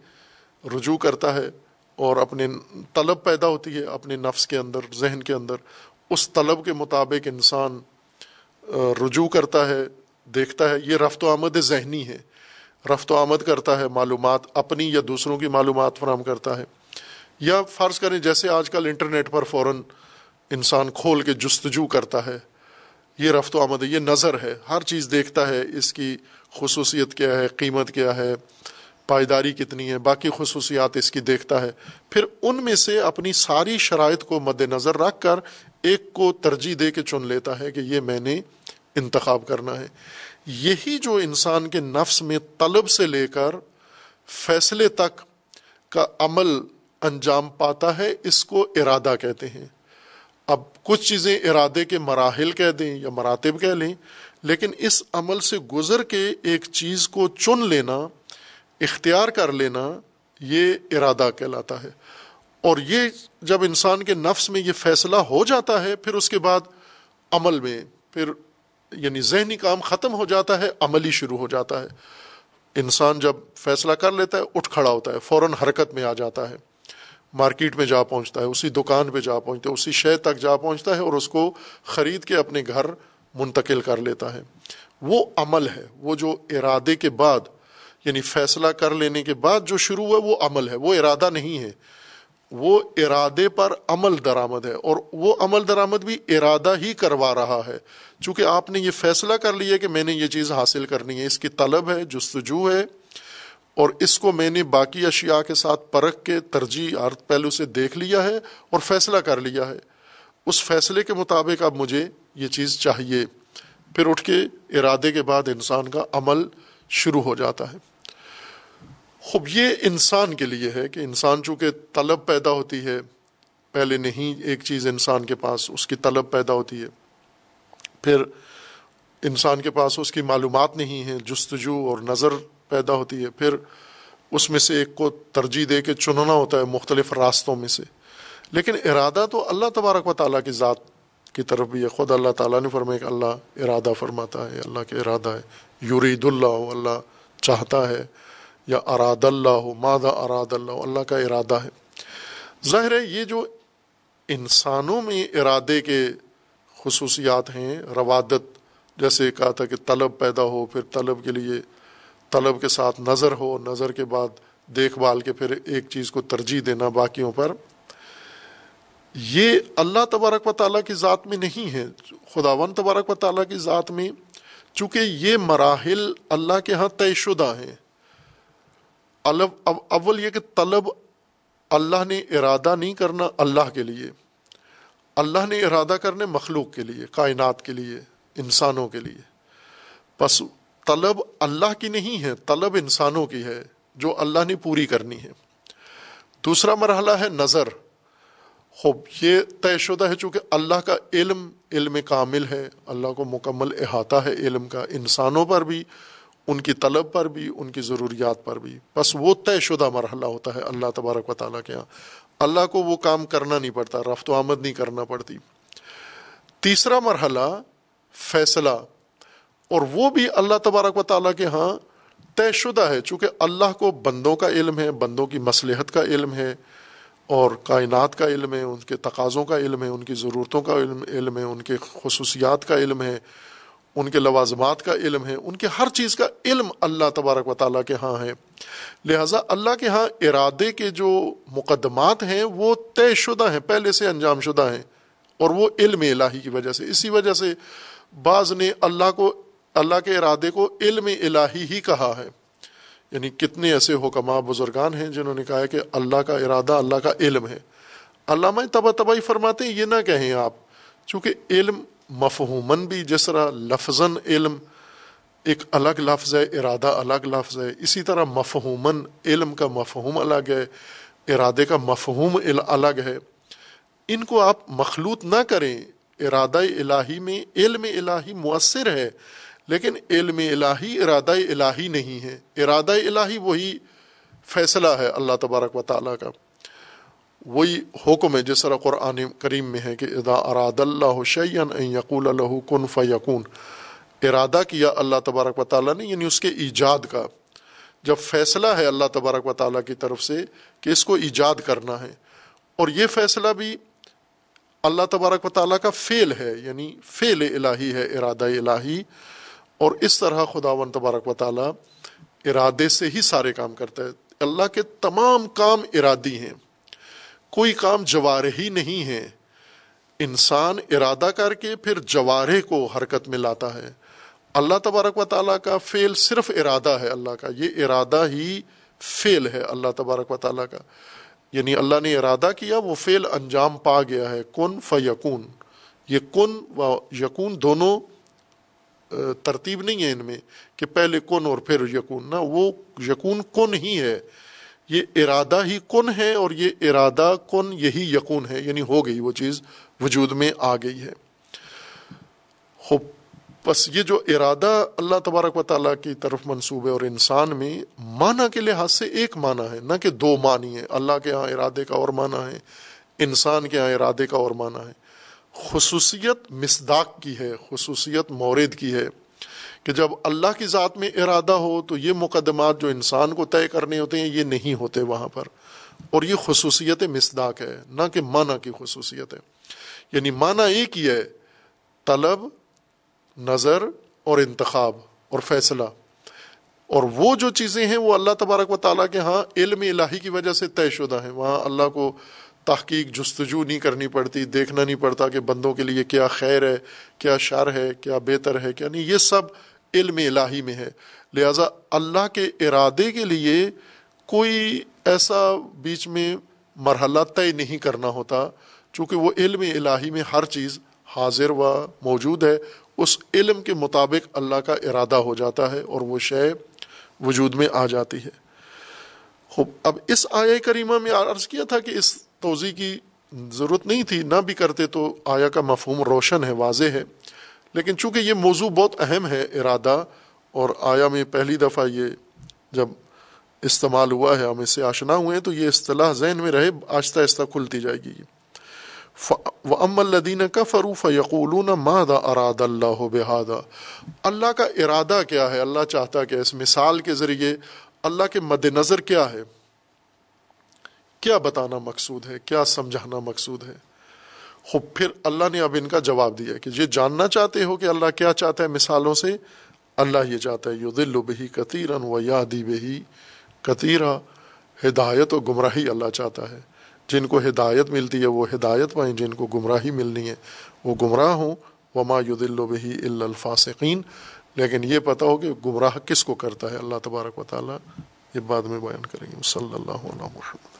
رجوع کرتا ہے اور اپنے طلب پیدا ہوتی ہے، اپنے نفس کے اندر، ذہن کے اندر۔ اس طلب کے مطابق انسان رجوع کرتا ہے، دیکھتا ہے۔ یہ رفت و آمد ذہنی ہے۔ رفت و آمد کرتا ہے، معلومات اپنی یا دوسروں کی معلومات فراہم کرتا ہے۔ یا فرض کریں جیسے آج کل انٹرنیٹ پر فوراً انسان کھول کے جستجو کرتا ہے۔ یہ رفت و آمد ہے یہ نظر ہے۔ ہر چیز دیکھتا ہے۔ اس کی خصوصیت کیا ہے؟ قیمت کیا ہے؟ پائیداری کتنی ہے؟ باقی خصوصیات اس کی دیکھتا ہے۔ پھر ان میں سے اپنی ساری شرائط کو مد نظر رکھ کر ایک کو ترجیح دے کے چن لیتا ہے کہ یہ میں نے انتخاب کرنا ہے۔ یہی جو انسان کے نفس میں طلب سے لے کر فیصلے تک کا عمل انجام پاتا ہے، اس کو ارادہ کہتے ہیں۔ اب کچھ چیزیں ارادے کے مراحل کہہ دیں یا مراتب کہہ لیں، لیکن اس عمل سے گزر کے ایک چیز کو چن لینا، اختیار کر لینا، یہ ارادہ کہلاتا ہے۔ اور یہ جب انسان کے نفس میں یہ فیصلہ ہو جاتا ہے، پھر اس کے بعد عمل میں، پھر یعنی ذہنی کام ختم ہو جاتا ہے عملی شروع ہو جاتا ہے۔ انسان جب فیصلہ کر لیتا ہے، اٹھ کھڑا ہوتا ہے، فوراً حرکت میں آ جاتا ہے۔ مارکیٹ میں جا پہنچتا ہے، اسی دکان پہ جا پہنچتا ہے، اسی شہر تک جا پہنچتا ہے اور اس کو خرید کے اپنے گھر منتقل کر لیتا ہے۔ وہ عمل ہے، وہ جو ارادے کے بعد یعنی فیصلہ کر لینے کے بعد جو شروع ہوا، وہ عمل ہے، وہ ارادہ نہیں ہے۔ وہ ارادے پر عمل درآمد ہے اور وہ عمل درآمد بھی ارادہ ہی کروا رہا ہے۔ چونکہ آپ نے یہ فیصلہ کر لیا کہ میں نے یہ چیز حاصل کرنی ہے، اس کی طلب ہے، جستجو ہے۔ اور اس کو میں نے باقی اشیاء کے ساتھ پرکھ کے ترجیح ارتھ پہلو سے دیکھ لیا ہے اور فیصلہ کر لیا ہے۔ اس فیصلے کے مطابق اب مجھے یہ چیز چاہیے۔ پھر اٹھ کے ارادے کے بعد انسان کا عمل شروع ہو جاتا ہے۔ خوب، یہ انسان کے لیے ہے کہ انسان چونکہ طلب پیدا ہوتی ہے، پہلے نہیں ایک چیز انسان کے پاس اس کی طلب پیدا ہوتی ہے۔ پھر انسان کے پاس اس کی معلومات نہیں ہیں، جستجو اور نظر پیدا ہوتی ہے۔ پھر اس میں سے ایک کو ترجیح دے کے چننا ہوتا ہے مختلف راستوں میں سے۔ لیکن ارادہ تو اللہ تبارک و تعالیٰ کی ذات کی طرف بھی ہے۔ خود اللہ تعالیٰ نے فرمایا کہ اللہ ارادہ فرماتا ہے، اللہ کے ارادہ ہے۔ یورید اللہ اللہ چاہتا ہے۔ یا اراد اللہ ہو مادہ اراد اللہ؟ اللہ کا ارادہ ہے۔ ظاہر ہے، یہ جو انسانوں میں ارادے کے خصوصیات ہیں، روادت، جیسے کہا تھا کہ طلب پیدا ہو، پھر طلب کے لیے طلب کے ساتھ نظر ہو، نظر کے بعد دیکھ بھال کے پھر ایک چیز کو ترجیح دینا باقیوں پر۔ یہ اللہ تبارک و تعالیٰ کی ذات میں نہیں ہے۔ خداون تبارک و تعالیٰ کی ذات میں چونکہ یہ مراحل اللہ کے ہاں طے شدہ ہیں۔ اول یہ کہ طلب اللہ نے ارادہ نہیں کرنا اللہ کے لیے۔ اللہ نے ارادہ کرنے مخلوق کے لیے، کائنات کے لیے، انسانوں کے لیے۔ بس طلب اللہ کی نہیں ہے، طلب انسانوں کی ہے، جو اللہ نے پوری کرنی ہے۔ دوسرا مرحلہ ہے نظر۔ خوب، یہ طے شدہ ہے، چونکہ اللہ کا علم علم کامل ہے۔ اللہ کو مکمل احاطہ ہے علم کا، انسانوں پر بھی، ان کی طلب پر بھی، ان کی ضروریات پر بھی۔ بس وہ طے شدہ مرحلہ ہوتا ہے اللہ تبارک و تعالیٰ کے یہاں اللہ کو وہ کام کرنا نہیں پڑتا، رفت و آمد نہیں کرنا پڑتی۔ تیسرا مرحلہ فیصلہ۔ اور وہ بھی اللہ تبارک و تعالیٰ کے ہاں طے شدہ ہے، چونکہ اللہ کو بندوں کا علم ہے، بندوں کی مصلحت کا علم ہے اور کائنات کا علم ہے، ان کے تقاضوں کا علم ہے، ان کی ضرورتوں کا علم علم ہے، ان کے خصوصیات کا علم ہے، ان کے لوازمات کا علم ہے، ان کے ہر چیز کا علم اللہ تبارک و تعالیٰ کے ہاں ہے۔ لہٰذا اللہ کے ہاں ارادے کے جو مقدمات ہیں وہ طے شدہ ہیں، پہلے سے انجام شدہ ہیں اور وہ علم الہی کی وجہ سے۔ اسی وجہ سے بعض نے اللہ کو اللہ کے ارادے کو علم الہی ہی کہا ہے۔ یعنی کتنے ایسے حکمہ بزرگان ہیں جنہوں نے کہا ہے کہ اللہ کا ارادہ اللہ کا علم ہے۔ علامہ تبا تباہی فرماتے ہیں، یہ نہ کہیں آپ، چونکہ علم مفہومن بھی جس طرح لفظ علم ایک الگ لفظ ہے، ارادہ الگ لفظ ہے، اسی طرح مفہومن علم کا مفہوم الگ ہے، ارادے کا مفہوم الگ ہے۔ ان کو آپ مخلوط نہ کریں، ارادہ الہی میں، علم الہی مؤثر ہے۔ لیکن علم الہی، ارادہ الہی نہیں ہے۔ ارادہ الہی وہی فیصلہ ہے اللہ تبارک و تعالیٰ کا۔ وہی حکم ہے جس طرح قرآن کریم میں ہے کہ ادا اراد اللہ شعین یقول اللہ کن فیقون ارادہ کیا اللہ تبارک و تعالیٰ نے یعنی اس کے ایجاد کا۔ جب فیصلہ ہے اللہ تبارک و تعالیٰ کی طرف سے کہ اس کو ایجاد کرنا ہے۔ اور یہ فیصلہ بھی اللہ تبارک و تعالیٰ کا فعل ہے یعنی فعل الہی ہے، ارادہ الہی۔ اور اس طرح خدا و تبارک و تعالیٰ ارادے سے ہی سارے کام کرتا ہے۔ اللہ کے تمام کام ارادی ہیں۔ کوئی کام جوارح ہی نہیں ہے۔ انسان ارادہ کر کے پھر جوارح کو حرکت میں لاتا ہے۔ اللہ تبارک و تعالیٰ کا فعل صرف ارادہ ہے اللہ کا، یہ ارادہ ہی فعل ہے اللہ تبارک و تعالیٰ کا۔ یعنی اللہ نے ارادہ کیا، وہ فعل انجام پا گیا ہے۔ کن ف یقون یہ کن و یقون دونوں ترتیب نہیں ہے ان میں کہ پہلے کن اور پھر یقون نہ، وہ یقون کن ہی ہے۔ یہ ارادہ ہی کن ہے اور یہ ارادہ کن یہی یقون ہے یعنی ہو گئی وہ چیز، وجود میں آ گئی ہے۔ بس یہ جو ارادہ اللہ تبارک و تعالیٰ کی طرف منصوب ہے اور انسان میں، معنی کے لحاظ سے ایک معنی ہے، نہ کہ دو معنی ہے اللہ کے یہاں ارادے کا اور معنی ہے، انسان کے یہاں ارادے کا اور معنی ہے۔ خصوصیت مصداق کی ہے، خصوصیت مورد کی ہے کہ جب اللہ کی ذات میں ارادہ ہو تو یہ مقدمات جو انسان کو طے کرنے ہوتے ہیں، یہ نہیں ہوتے وہاں پر۔ اور یہ خصوصیت مصداق ہے، نہ کہ معنی کی خصوصیت ہے۔ یعنی معنی ایک ہی ہے، طلب، نظر اور انتخاب اور فیصلہ۔ اور وہ جو چیزیں ہیں، وہ اللہ تبارک و تعالیٰ کے ہاں علم الہی کی وجہ سے طے شدہ ہیں۔ وہاں اللہ کو تحقیق جستجو نہیں کرنی پڑتی، دیکھنا نہیں پڑتا کہ بندوں کے لیے کیا خیر ہے، کیا شر ہے، کیا بہتر ہے، کیا نہیں، یہ سب علم الہی میں ہے۔ لہٰذا اللہ کے ارادے کے لیے کوئی ایسا بیچ میں مرحلہ طے نہیں کرنا ہوتا، چونکہ وہ علم الہی میں ہر چیز حاضر و موجود ہے۔ اس علم کے مطابق اللہ کا ارادہ ہو جاتا ہے اور وہ شے وجود میں آ جاتی ہے۔ خوب، اب اس آیا کریمہ میں عرض کیا تھا کہ اس توضیع کی ضرورت نہیں تھی، نہ بھی کرتے تو آیا کا مفہوم روشن ہے، واضح ہے۔ لیکن چونکہ یہ موضوع بہت اہم ہے ارادہ، اور آیا میں پہلی دفعہ یہ جب استعمال ہوا ہے، ہم اس سے آشنا ہوئے ہیں، تو یہ اصطلاح ذہن میں رہے، آہستہ آہستہ کھلتی جائے گی۔ و ام الدین کا فروف یقول مادا اراد اللہ بحادہ اللہ کا ارادہ کیا ہے؟ اللہ چاہتا کہ اس مثال کے ذریعے اللہ کے مد نظر کیا ہے؟ کیا بتانا مقصود ہے؟ کیا سمجھانا مقصود ہے؟ خوب پھر اللہ نے اب ان کا جواب دیا کہ یہ جاننا چاہتے ہو کہ اللہ کیا چاہتا ہے مثالوں سے؟ اللہ یہ چاہتا ہے یو دل و بہی کتیرن و یادی بہی کتیرا ہدایت و گمراہی اللہ چاہتا ہے۔ جن کو ہدایت ملتی ہے، وہ ہدایت پائیں۔ جن کو گمراہی ملنی ہے، وہ گمراہ ہوں۔ وما یو دل و بہی الفاصقین لیکن یہ پتہ ہو کہ گمراہ کس کو کرتا ہے؟ اللہ تبارک و تعالیٰ یہ بعد میں بیان کریں گے۔ صلی اللہ علیہ وسلم۔